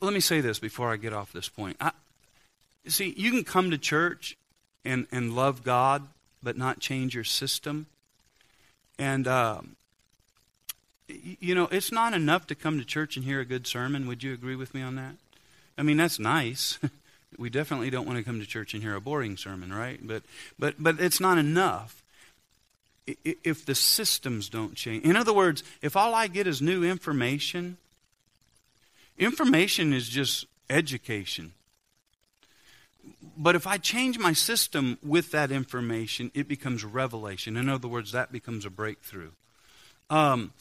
Let me say this before I get off this point. I, see, you can come to church and, and love God, but not change your system. And, um, you know, it's not enough to come to church and hear a good sermon. Would you agree with me on that? I mean, that's nice. we definitely don't want to come to church and hear a boring sermon, right? But, but, but it's not enough if the systems don't change. In other words, if all I get is new information, information is just education. But if I change my system with that information, it becomes revelation. In other words, that becomes a breakthrough. Um,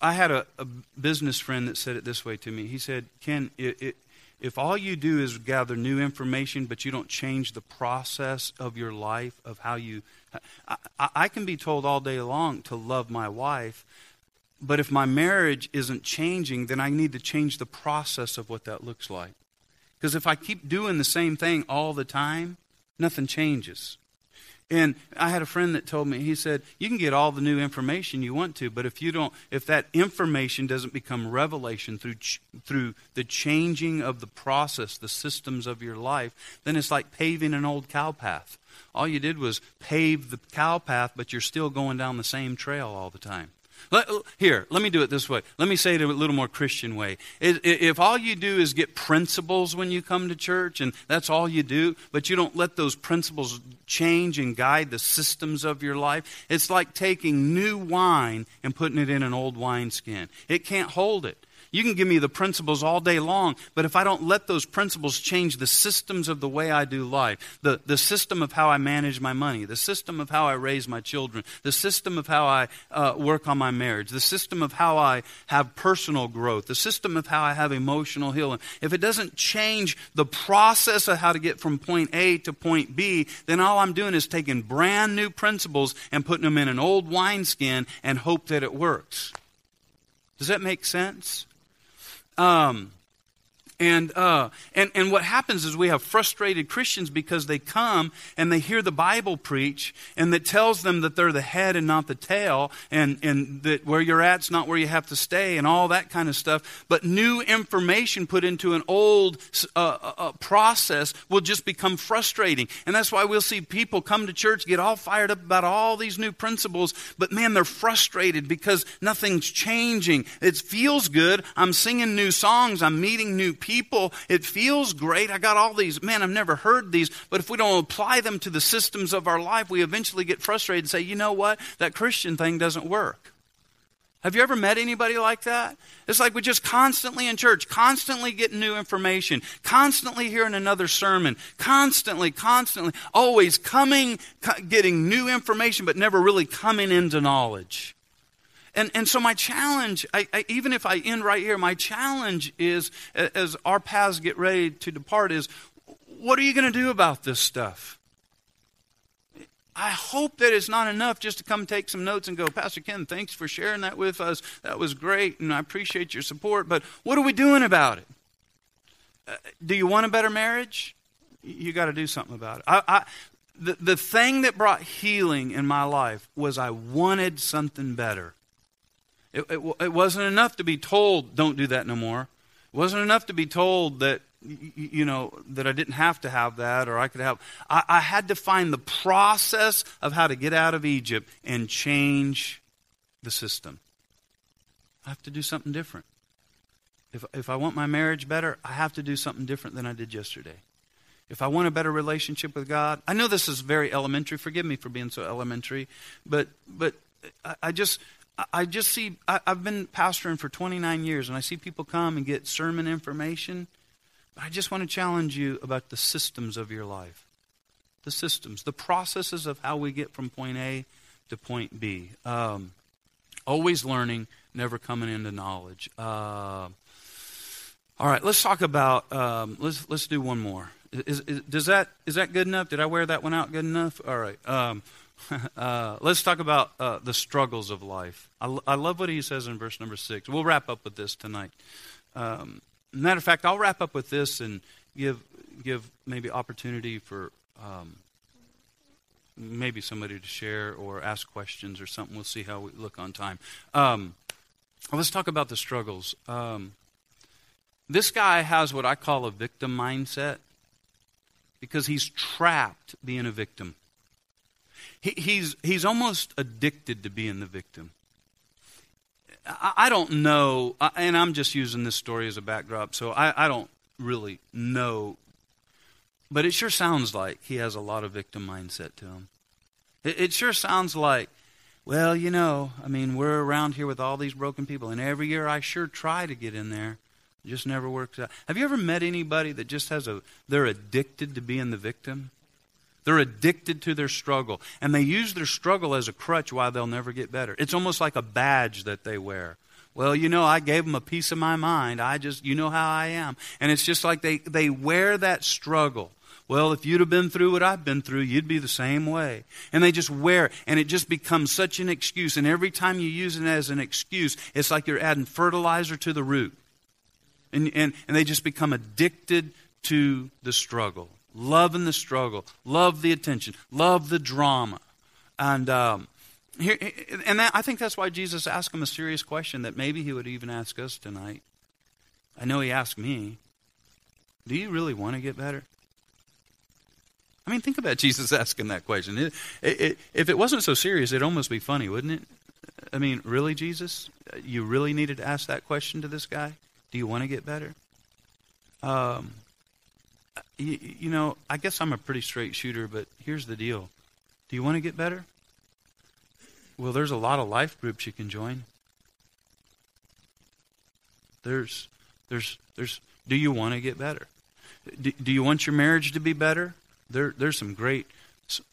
I had a, a, business friend that said it this way to me. He said, Ken, it, it, if all you do is gather new information, but you don't change the process of your life, of how you. I, I can be told all day long to love my wife, but if my marriage isn't changing, then I need to change the process of what that looks like. Because if I keep doing the same thing all the time, nothing changes. And I had a friend that told me, he said, you can get all the new information you want to, but if you don't, if that information doesn't become revelation through, ch- through the changing of the process, the systems of your life, then it's like paving an old cow path. All you did was pave the cow path, but you're still going down the same trail all the time. Let, here, let me do it this way. Let me say it a little more Christian way. If all you do is get principles when you come to church, and that's all you do, but you don't let those principles change and guide the systems of your life, it's like taking new wine and putting it in an old wineskin. It can't hold it. You can give me the principles all day long, but if I don't let those principles change the systems of the way I do life, the, the system of how I manage my money, the system of how I raise my children, the system of how I uh, work on my marriage, the system of how I have personal growth, the system of how I have emotional healing, if it doesn't change the process of how to get from point A to point B, then all I'm doing is taking brand new principles and putting them in an old wineskin and hope that it works. Does that make sense? Um, And, uh, and, and what happens is we have frustrated Christians because they come and they hear the Bible preach and that tells them that they're the head and not the tail and, and that where you're at's not where you have to stay and all that kind of stuff. But new information put into an old uh, uh, uh, process will just become frustrating. And that's why we'll see people come to church, get all fired up about all these new principles, but man, they're frustrated because nothing's changing. It feels good. I'm singing new songs. I'm meeting new people. It feels great. I got all these, man, I've never heard these, but if we don't apply them to the systems of our life, we eventually get frustrated and say, you know what? That Christian thing doesn't work. Have you ever met anybody like that? It's like we're just constantly in church, constantly getting new information, constantly hearing another sermon, constantly, constantly, always coming, getting new information, but never really coming into knowledge. And, and so, my challenge, I, I, even if I end right here, my challenge is as our paths get ready to depart, is what are you going to do about this stuff? I hope that it's not enough just to come take some notes and go, Pastor Ken, thanks for sharing that with us. That was great, and I appreciate your support. But what are we doing about it? Uh, do you want a better marriage? You got to do something about it. I, I, the, the thing that brought healing in my life was I wanted something better. It, it, it, wasn't enough to be told, don't do that no more. It wasn't enough to be told that, you know, that I didn't have to have that or I could have. I, I had to find the process of how to get out of Egypt and change the system. I have to do something different. If, if I want my marriage better, I have to do something different than I did yesterday. If I want a better relationship with God, I know this is very elementary. Forgive me for being so elementary, but but I, I just I just see, I, have been pastoring for 29 years, and I see people come and get sermon information. But I just want to challenge you about the systems of your life. The systems, the processes of how we get from point A to point B. Um, always learning, never coming into knowledge. Uh, all right, let's talk about, um, let's, let's do one more. Is, is, does that, is that good enough? Did I wear that one out good enough? All right. Um, uh, let's talk about uh, the struggles of life. I, I, love what he says in verse number six. We'll wrap up with this tonight. Um, matter of fact, I'll wrap up with this and give give maybe opportunity for um, maybe somebody to share or ask questions or something. We'll see how we look on time. Um, let's talk about the struggles. Um, this guy has what I call a victim mindset because he's trapped being a victim. He, he's, he's almost addicted to being the victim. I, I don't know, and I'm just using this story as a backdrop, so I, I don't really know. But it sure sounds like he has a lot of victim mindset to him. It, it sure sounds like, well, you know, I mean, we're around here with all these broken people, and every year I sure try to get in there. Just never works out. Have you ever met anybody that just has a, they're addicted to being the victim? They're addicted to their struggle. And they use their struggle as a crutch why they'll never get better. It's almost like a badge that they wear. Well, you know, I gave them a piece of my mind. I just, you know how I am. And it's just like they, they wear that struggle. Well, if you'd have been through what I've been through, you'd be the same way. And they just wear it, and it just becomes such an excuse. And every time you use it as an excuse, it's like you're adding fertilizer to the root. And, and, and they just become addicted to the struggle loving the struggle, love the attention, love the drama. And, um, here, and that, I think that's why Jesus asked him a serious question that maybe he would even ask us tonight. I know he asked me, Do you really want to get better? I mean, think about Jesus asking that question. It, it, it, if it wasn't so serious, it'd almost be funny, wouldn't it? I mean, really, Jesus? You really needed to ask that question to this guy? Do you want to get better? Um, you, you know, I guess I'm a pretty straight shooter, but here's the deal. Do you want to get better? Well, there's a lot of life groups you can join. There's, there's, there's. Do you want to get better? Do, do you want your marriage to be better? There, there's some great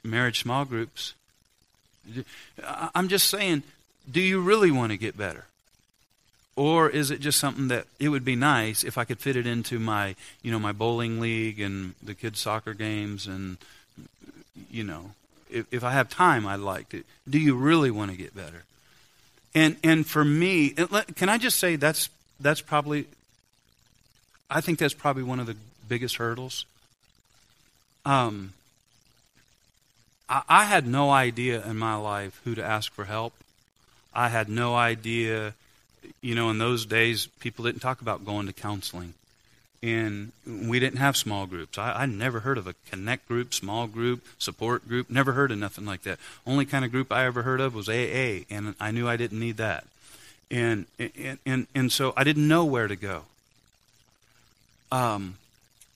marriage small groups. I'm just saying, do you really want to get better? Or is it just something that it would be nice if I could fit it into my, you know, my bowling league and the kids' soccer games and, you know, if, if I have time, I'd like to. Do you really want to get better? And and for me, can I just say that's that's probably I think that's probably one of the biggest hurdles. Um, I, I had no idea in my life who to ask for help. I had no idea, you know, in those days, people didn't talk about going to counseling. And we didn't have small groups. I, I never heard of a connect group, small group, support group. Never heard of nothing like that. Only kind of group I ever heard of was AA, and I knew I didn't need that. And, and, and, and so I didn't know where to go. Um,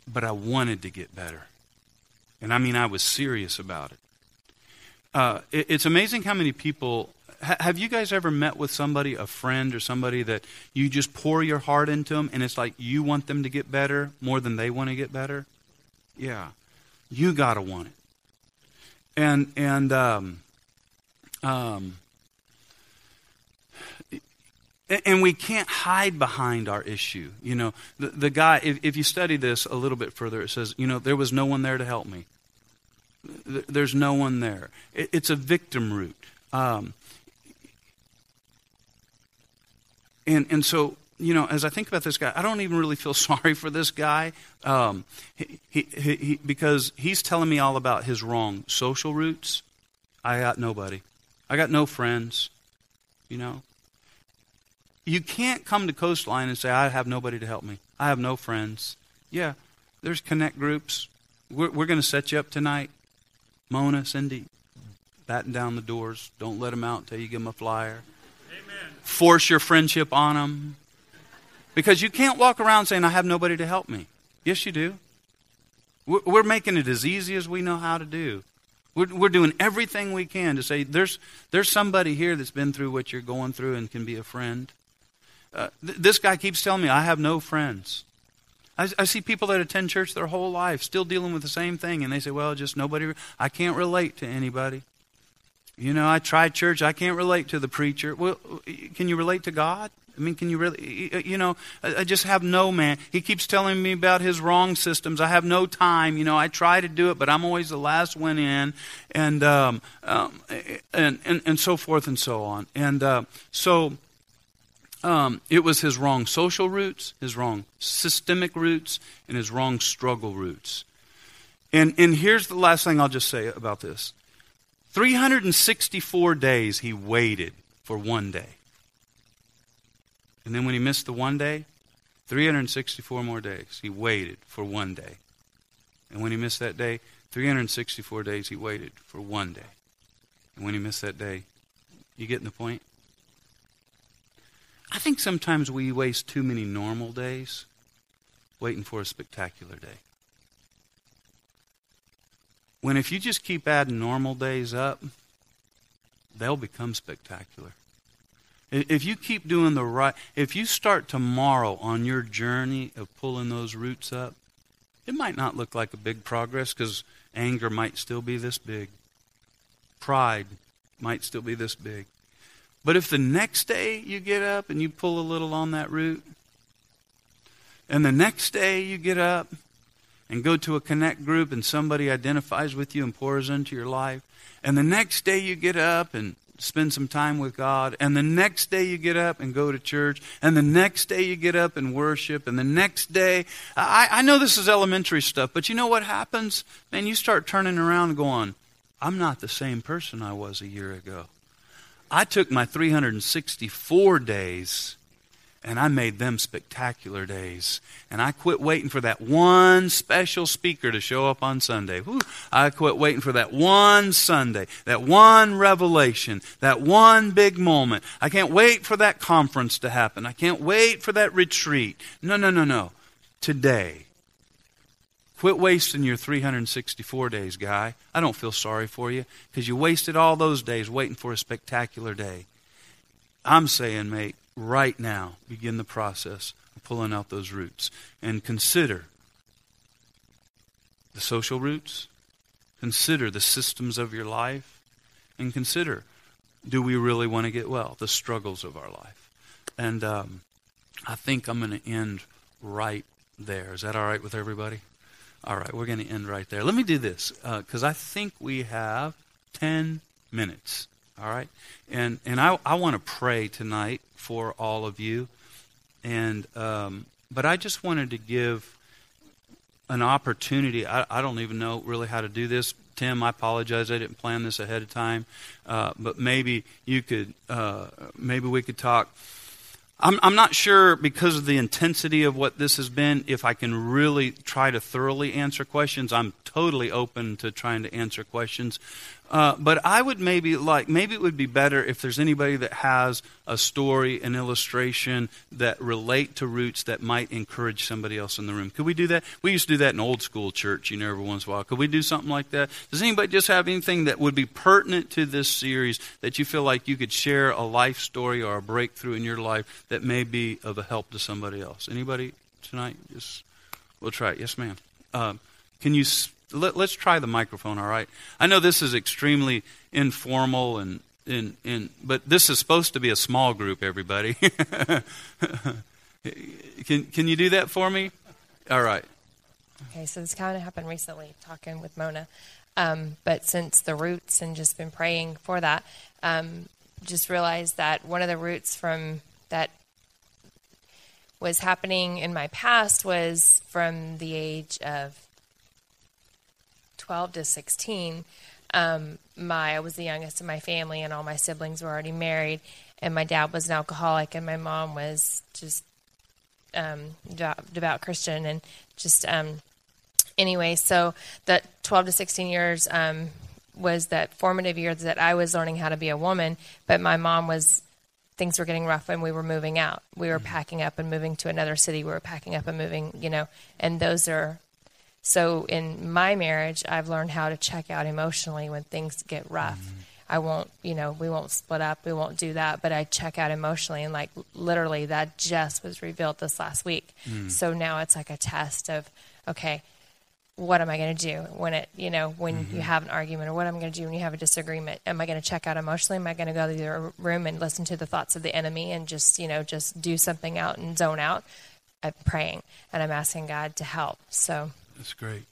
but I wanted to get better. And I mean, I was serious about it. Uh, it it's amazing how many people. Ha- have you guys ever met with somebody, a friend or somebody that you just pour your heart into them and it's like you want them to get better more than they want to get better? Yeah. You got to want it. And, and, um, um, and we can't hide behind our issue. You know, the, the guy, if, if you study this a little bit further, it says, you know, there was no one there to help me. There's no one there. It, it's a victim root. Um, and, and so, you know, as I think about this guy, I don't even really feel sorry for this guy um, he, he, he, because he's telling me all about his wrong social roots. I got nobody. I got no friends, you know. You can't come to Coastline and say, I have nobody to help me. I have no friends. Yeah, there's connect groups. We're, we're going to set you up tonight. Mona, Cindy, batten down the doors. Don't let them out until you give them a flyer. Force your friendship on them. Because you can't walk around saying, I have nobody to help me. Yes, you do. We're making it as easy as we know how to do. We're, we're doing everything we can to say, there's, there's somebody here that's been through what you're going through and can be a friend. Uh, th- this guy keeps telling me, I have no friends. I, I, see people that attend church their whole life still dealing with the same thing, and they say, well, just nobody, I can't relate to anybody. You know, I tried church, I can't relate to the preacher. Well, can you relate to God? I mean, can you really, you know, I just have no man. He keeps telling me about his wrong systems. I have no time. You know, I try to do it, but I'm always the last one in, and, um, um, and, and, and so forth and so on. And uh, so, um, it was his wrong social roots, his wrong systemic roots, and his wrong struggle roots. And, and here's the last thing I'll just say about this 364 days he waited for one day. And then when he missed the one day, 364 more days he waited for one day. And when he missed that day, 364 days he waited for one day. And when he missed that day, you getting the point? I think sometimes we waste too many normal days waiting for a spectacular day. When if you just keep adding normal days up, they'll become spectacular. If you keep doing the right, if you start tomorrow on your journey of pulling those roots up, it might not look like a big progress because anger might still be this big. Pride might still be this big. But if the next day you get up and you pull a little on that root, and the next day you get up and go to a connect group and somebody identifies with you and pours into your life, and the next day you get up and spend some time with God, and the next day you get up and go to church, and the next day you get up and worship, and the next day, I, I know this is elementary stuff, but you know what happens? Man, you start turning around and going, I'm not the same person I was a year ago. I took my 364 days and I made them spectacular days. And I quit waiting for that one special speaker to show up on Sunday. Whew. I quit waiting for that one Sunday, that one revelation, that one big moment. I can't wait for that conference to happen. I can't wait for that retreat. No, no, no, no. Today, Quit wasting your 364 days, guy. I don't feel sorry for you because you wasted all those days waiting for a spectacular day. I'm saying, mate, right now, begin the process of pulling out those roots and consider the social roots, consider the systems of your life, and consider do we really want to get well? The struggles of our life. And um, I think I'm going to end right there. Is that all right with everybody? All right, we're going to end right there. Let me do this because uh, I think we have 10 minutes. All right? And, and I, I want to pray tonight for all of you. And um, but I just wanted to give an opportunity. I, I, don't even know really how to do this. Tim, I apologize. I didn't plan this ahead of time, uh, but maybe you could, uh, maybe we could talk I'm, I'm not sure because of the intensity of what this has been if I can really try to thoroughly answer questions. I'm totally open to trying to answer questions. Uh, but I would maybe like, maybe it would be better if there's anybody that has a story, an illustration that relate to roots that might encourage somebody else in the room. Could we do that? We used to do that in old school church, you know, every once in a while. Could we do something like that? Does anybody just have anything that would be pertinent to this series that you feel like you could share a life story or a breakthrough in your life that may be of a help to somebody else? Anybody tonight? Just, we'll try it. Yes, ma'am. Uh, can you let, us try the microphone, all right? I know this is extremely informal and, and, and but this is supposed to be a small group, everybody. can, can you do that for me? All right. Okay, so this kind of happened recently, talking with Mona. Um, but since the roots and just been praying for that, um, just realized that one of the roots from that was happening in my past was from the age of 12 to 16, um, my I was the youngest in my family, and all my siblings were already married, and my dad was an alcoholic, and my mom was just um, devout, devout, Christian, and just um, anyway. So that 12 to 16 years um, was that formative years that I was learning how to be a woman, but my mom was things were getting rough and we were moving out. We were mm-hmm. packing up and moving to another city. We were packing up and moving, you know, and those are so in my marriage, I've learned how to check out emotionally when things get rough. Mm-hmm. I won't, you know, we won't split up, we won't do that, but I check out emotionally. And like literally, that just was revealed this last week. Mm. So now it's like a test of, okay, what am I going to do when it, you know, when mm-hmm. you have an argument or what am I going to do when you have a disagreement? Am I going to check out emotionally? Am I going to go to the room and listen to the thoughts of the enemy and just, you know, just do something out and zone out? I'm praying and I'm asking God to help. So that's great.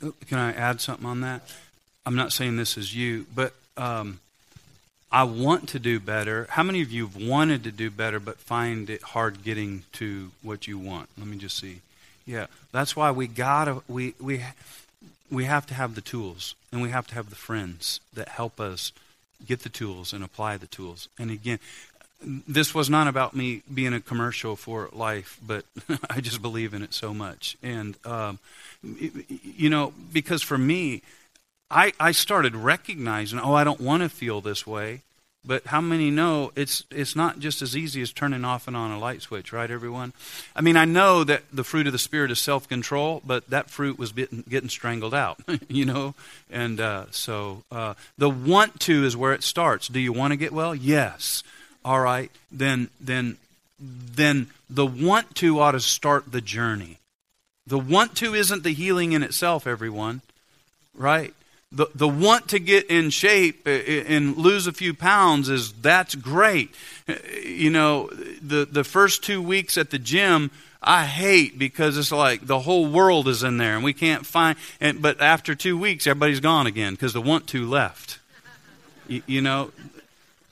Can I add something on that? I'm not saying this is you, but um, I want to do better. How many of you have wanted to do better but find it hard getting to what you want? Let me just see. Yeah, that's why we gotta we we we have to have the tools and we have to have the friends that help us get the tools and apply the tools. And again, this was not about me being a commercial for life, but I just believe in it so much. And, um, you know, because for me, I, I started recognizing, oh, I don't want to feel this way. But how many know it's it's not just as easy as turning off and on a light switch, right, everyone? I mean, I know that the fruit of the spirit is self control, but that fruit was getting, getting strangled out, you know. And uh, so uh, the want to is where it starts. Do you want to get well? Yes all right, then then then the want to ought to start the journey. The want to isn't the healing in itself, everyone, right? The, the want to get in shape uh, uh, and lose a few pounds is that's great. Uh, you know, the, the first two weeks at the gym, I hate because it's like the whole world is in there and we can't find. And, but after two weeks, everybody's gone again because the want to left. You, you know,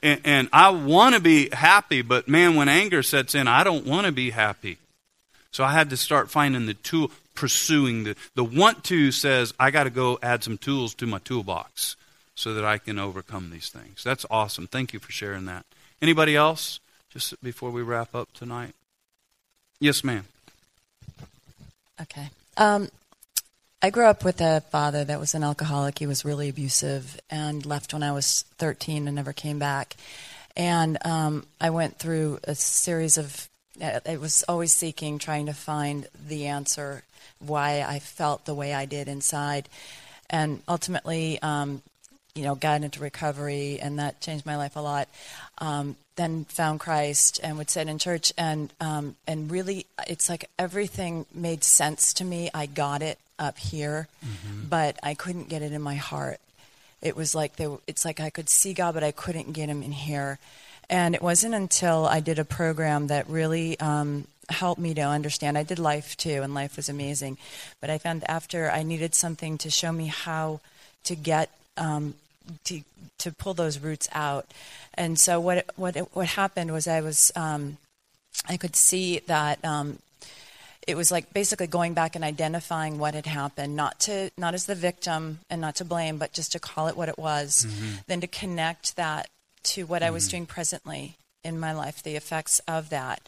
and, and I want to be happy, but man, when anger sets in, I don't want to be happy. So I had to start finding the tool, pursuing the the want to says I got to go add some tools to my toolbox so that I can overcome these things. That's awesome. Thank you for sharing that. Anybody else? Just before we wrap up tonight. Yes, ma'am. Okay. Um, I grew up with a father that was an alcoholic. He was really abusive and left when I was 13 and never came back. And um, I went through a series of, uh, I was always seeking, trying to find the answer why I felt the way I did inside. And ultimately, um, you know, got into recovery, and that changed my life a lot. Um, then found Christ and would sit in church, and um, and really, it's like everything made sense to me. I got it up here, mm-hmm. but I couldn't get it in my heart. It was like they, it's like I could see God, but I couldn't get Him in here. And it wasn't until I did a program that really um, helped me to understand. I did life too, and life was amazing. But I found after I needed something to show me how to get um, to to pull those roots out. And so what what what happened was I was um, I could see that um, it was like basically going back and identifying what had happened, not to not as the victim and not to blame, but just to call it what it was, mm-hmm. then to connect that to what I was mm-hmm. doing presently in my life, the effects of that,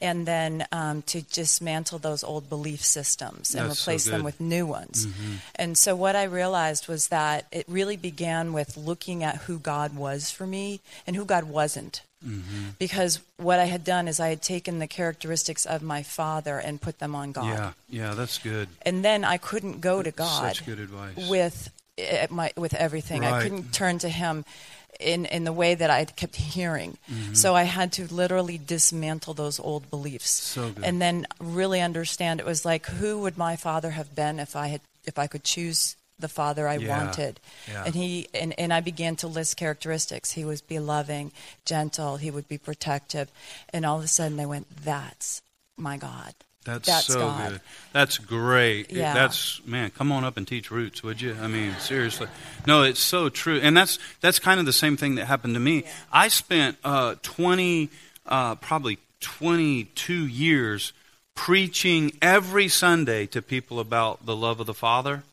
and then um, to dismantle those old belief systems and That's so replace them with new ones. Mm-hmm. And so what I realized was that it really began with looking at who God was for me and who God wasn't. Because what I had done is I had taken the characteristics of my father and put them on God. Yeah, yeah, that's good. And then I couldn't go to God Such good advice. with eh, my with everything. I couldn't turn to him in in the way that I kept hearing. Mm-hmm. So I had to literally dismantle those old beliefs. So good. And then really understand it was like who would my father have been if I had if I could choose the father I Yeah. wanted. Yeah. And he and, and I began to list characteristics. He was be loving, gentle, he would be protective. And all of a sudden I went, That's my God. That's, That's so God. good. That's great. Yeah. That's man. Come on up and teach roots, would you? I mean, seriously. No, it's so true, and that's that's kind of the same thing that happened to me. I spent uh, twenty, uh, probably twenty-two years preaching every Sunday to people about the love of the Father.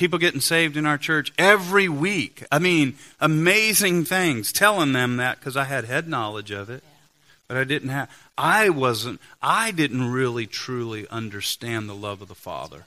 People getting saved in our church every week. I mean, amazing things. Telling them that because I had head knowledge of it but I didn't have. I wasn't. I didn't really truly understand the love of the Father,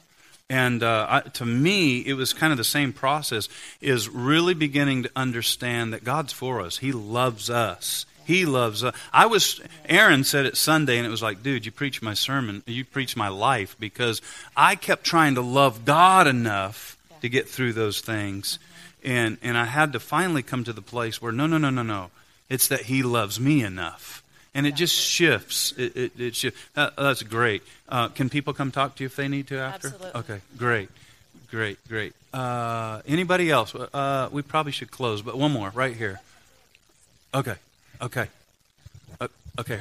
and uh, I, to me, it was kind of the same process. Is really beginning to understand that God's for us. He loves us. He loves us. I was. Aaron said it Sunday, and it was like, dude, you preach my sermon. You preach my life because I kept trying to love God enough to get through those things, and and I had to finally come to the place where no, no, no, no, no. It's that He loves me enough and it just shifts. It, it, it shifts. That, that's great. Uh, can people come talk to you if they need to after? Absolutely. Okay, great, great, great. Uh, anybody else? Uh, we probably should close, but one more right here. Okay, okay, uh, okay.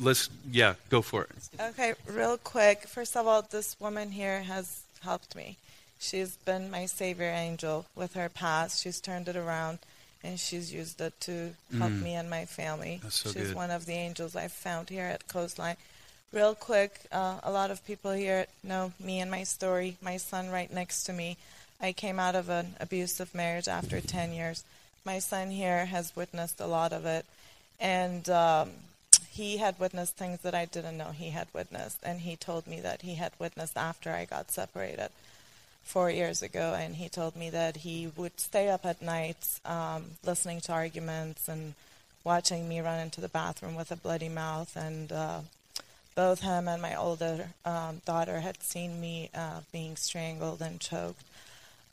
Let's yeah, go for it. Okay, real quick. First of all, this woman here has helped me. She's been my savior angel with her past. She's turned it around and she's used it to help Mm. me and my family. So she's good. one of the angels I've found here at Coastline. Real quick, uh, a lot of people here know me and my story. My son right next to me. I came out of an abusive marriage after 10 years. My son here has witnessed a lot of it. And um, he had witnessed things that I didn't know he had witnessed. And he told me that he had witnessed after I got separated four years ago. And he told me that he would stay up at night um, listening to arguments and watching me run into the bathroom with a bloody mouth. And uh, both him and my older um, daughter had seen me uh, being strangled and choked.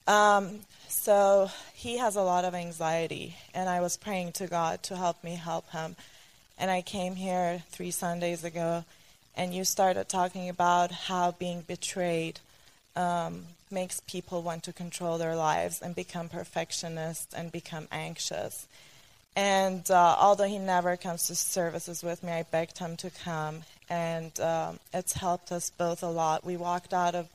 Um, so he has a lot of anxiety, and I was praying to God to help me help him. And I came here three Sundays ago, and you started talking about how being betrayed um, makes people want to control their lives and become perfectionists and become anxious. And uh, although he never comes to services with me, I begged him to come, and um, it's helped us both a lot. We walked out of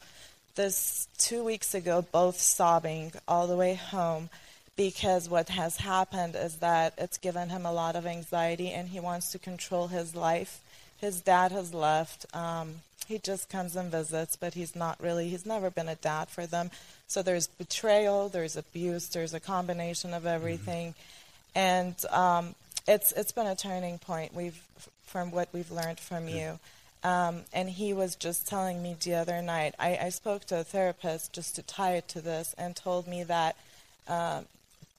this two weeks ago, both sobbing all the way home, because what has happened is that it's given him a lot of anxiety, and he wants to control his life. His dad has left. Um, he just comes and visits, but he's not really. He's never been a dad for them. So there's betrayal, there's abuse, there's a combination of everything and um, it's it's been a turning point. We've from what we've learned from you. Um, and he was just telling me the other night. I, I spoke to a therapist just to tie it to this, and told me that um,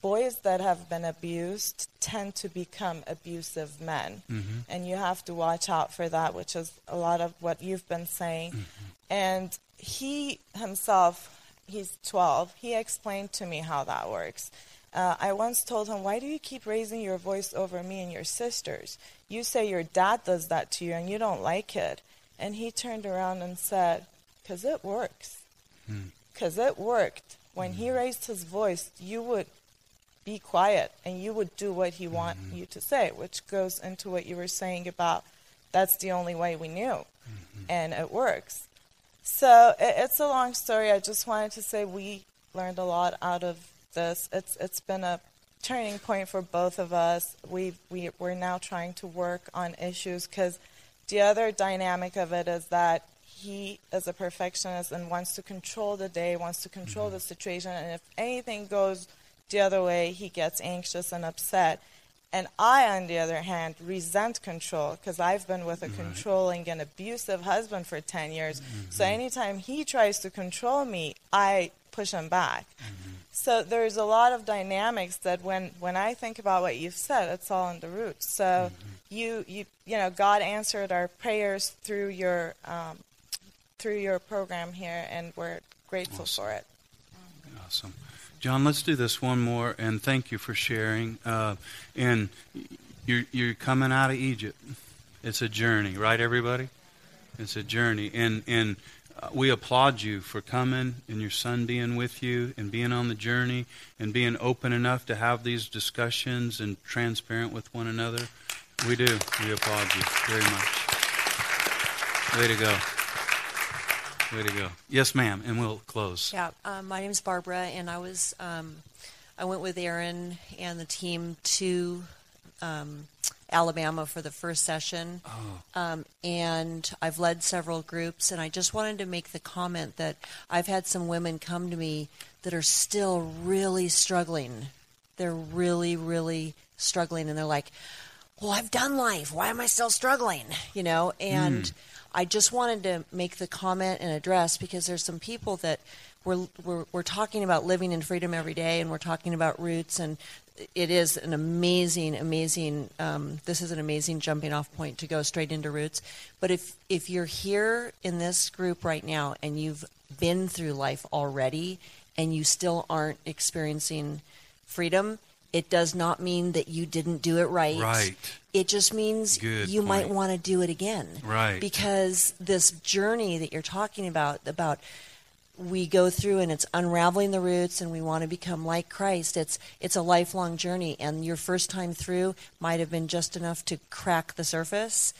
boys that have been abused tend to become abusive men, mm-hmm. and you have to watch out for that, which is a lot of what you've been saying. Mm-hmm. And he himself, he's 12. He explained to me how that works. Uh, I once told him, Why do you keep raising your voice over me and your sisters? You say your dad does that to you and you don't like it. And he turned around and said, Because it works. Hmm. Because it worked. When he hmm. raised his voice, you would be quiet and you would do what he want you to say, which goes into what you were saying about that's the only way we knew. And it works. So it, it's a long story. I just wanted to say we learned a lot out of this. It's it's been a turning point for both of us. We we we're now trying to work on issues because The other dynamic of it is that he is a perfectionist and wants to control the day, wants to control Mm-hmm. the situation, and if anything goes the other way, he gets anxious and upset. And I, on the other hand, resent control because I've been with a controlling and abusive husband for 10 years. So Mm-hmm. anytime he tries to control me, I push him back. Mm-hmm. So there's a lot of dynamics that when, when I think about what you've said, it's all in the roots. So Mm-hmm. you, you you know God answered our prayers through your um, through your program here, and we're grateful Awesome. for it. Awesome. John, let's do this one more, and thank you for sharing. Uh, and you're, you're coming out of Egypt. It's a journey, right, everybody? It's a journey. And, and uh, we applaud you for coming and your son being with you and being on the journey and being open enough to have these discussions and transparent with one another. We do. We applaud you very much. Way to go. Way to go. Yes, ma'am, and we'll close. Yeah, um, my is Barbara, and I was um, I went with Aaron and the team to um, Alabama for the first session, um, and I've led several groups, and I just wanted to make the comment that I've had some women come to me that are still really struggling. They're really, really struggling, and they're like, "Well, I've done life. Why am I still struggling?" You know, and. I just wanted to make the comment and address because there's some people that we're, we're, we're talking about living in freedom every day and we're talking about roots and it is an amazing, amazing, um, this is an amazing jumping off point to go straight into roots. But if, if you're here in this group right now and you've been through life already and you still aren't experiencing freedom, it does not mean that you didn't do it right. Right. It just means Good you might want to do it again. Right. Because this journey that you're talking about, about we go through and it's unraveling the roots and we want to become like Christ. It's it's a lifelong journey and your first time through might have been just enough to crack the surface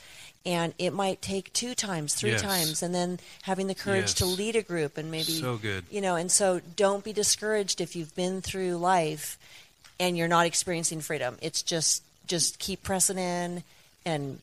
and it might take two times, three Yes. times and then having the courage to lead a group and maybe So good. you know, and so don't be discouraged if you've been through life and you're not experiencing freedom. It's just just keep pressing in and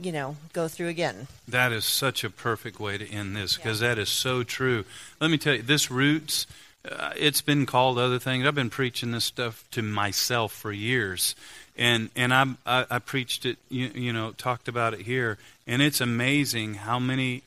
you know, go through again. That is such a perfect way to end this because that is so true. Let me tell you, this roots, uh, it's been called other things. I've been preaching this stuff to myself for years, and and I I, I preached it, you, you know, talked about it here, and it's amazing how many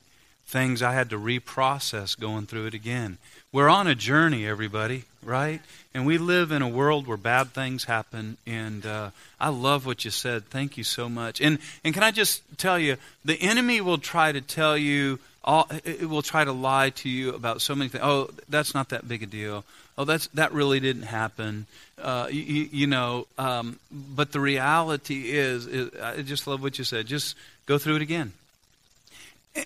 things I had to reprocess going through it again. We're on a journey, everybody, right? And we live in a world where bad things happen. And uh, I love what you said. Thank you so much. And and can I just tell you, the enemy will try to tell you. All, it will try to lie to you about so many things. Oh, that's not that big a deal. Oh, that's that really didn't happen. Uh, you, you know, um, but the reality is, is, I just love what you said. Just go through it again.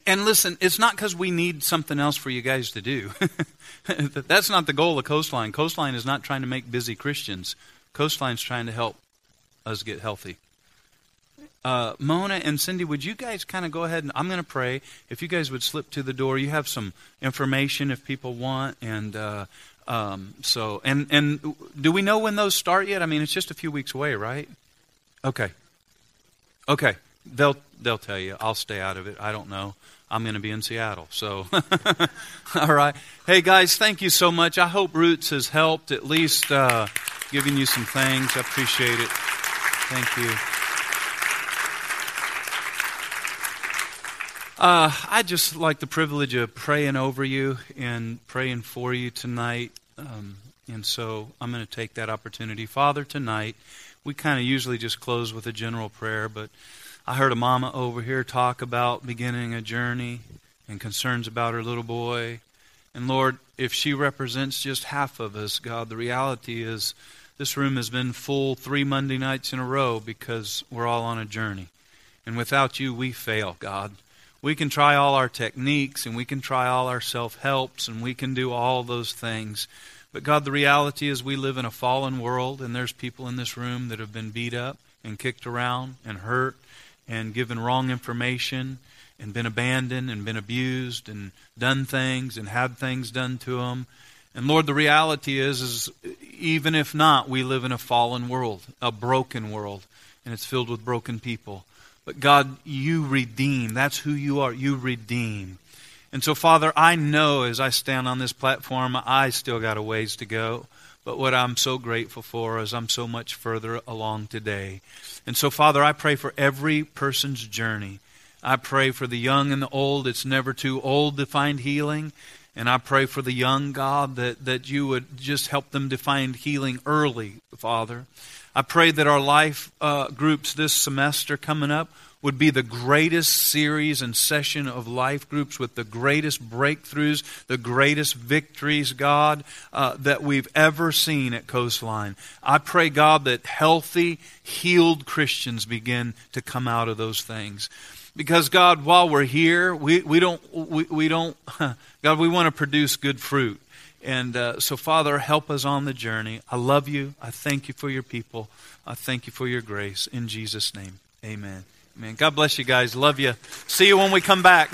And listen, it's not because we need something else for you guys to do. That's not the goal of Coastline. Coastline is not trying to make busy Christians. Coastline's trying to help us get healthy. Uh, Mona and Cindy, would you guys kind of go ahead and I'm going to pray. If you guys would slip to the door, you have some information if people want, and uh, um, so and and do we know when those start yet? I mean, it's just a few weeks away, right? Okay. Okay, they'll they'll tell you. I'll stay out of it. I don't know. I'm going to be in Seattle. So, all right. Hey guys, thank you so much. I hope Roots has helped at least uh, giving you some things. I appreciate it. Thank you. Uh, I just like the privilege of praying over you and praying for you tonight. Um, and so I'm going to take that opportunity. Father, tonight, we kind of usually just close with a general prayer, but I heard a mama over here talk about beginning a journey and concerns about her little boy. And Lord, if she represents just half of us, God, the reality is this room has been full three Monday nights in a row because we're all on a journey. And without you, we fail, God. We can try all our techniques and we can try all our self helps and we can do all those things. But God, the reality is we live in a fallen world and there's people in this room that have been beat up and kicked around and hurt and given wrong information and been abandoned and been abused and done things and had things done to them. And Lord, the reality is, is even if not, we live in a fallen world, a broken world, and it's filled with broken people. But God, you redeem. That's who you are. You redeem. And so, Father, I know as I stand on this platform, I still got a ways to go. But what I'm so grateful for is I'm so much further along today. And so, Father, I pray for every person's journey. I pray for the young and the old. It's never too old to find healing. And I pray for the young, God, that, that you would just help them to find healing early, Father. I pray that our life uh, groups this semester coming up would be the greatest series and session of life groups with the greatest breakthroughs, the greatest victories, God, uh, that we've ever seen at Coastline. I pray, God, that healthy, healed Christians begin to come out of those things. Because, God, while we're here, we, we don't, we, we don't, God, we want to produce good fruit. And uh, so, Father, help us on the journey. I love you. I thank you for your people. I thank you for your grace. In Jesus' name, amen. Amen. God bless you guys. Love you. See you when we come back.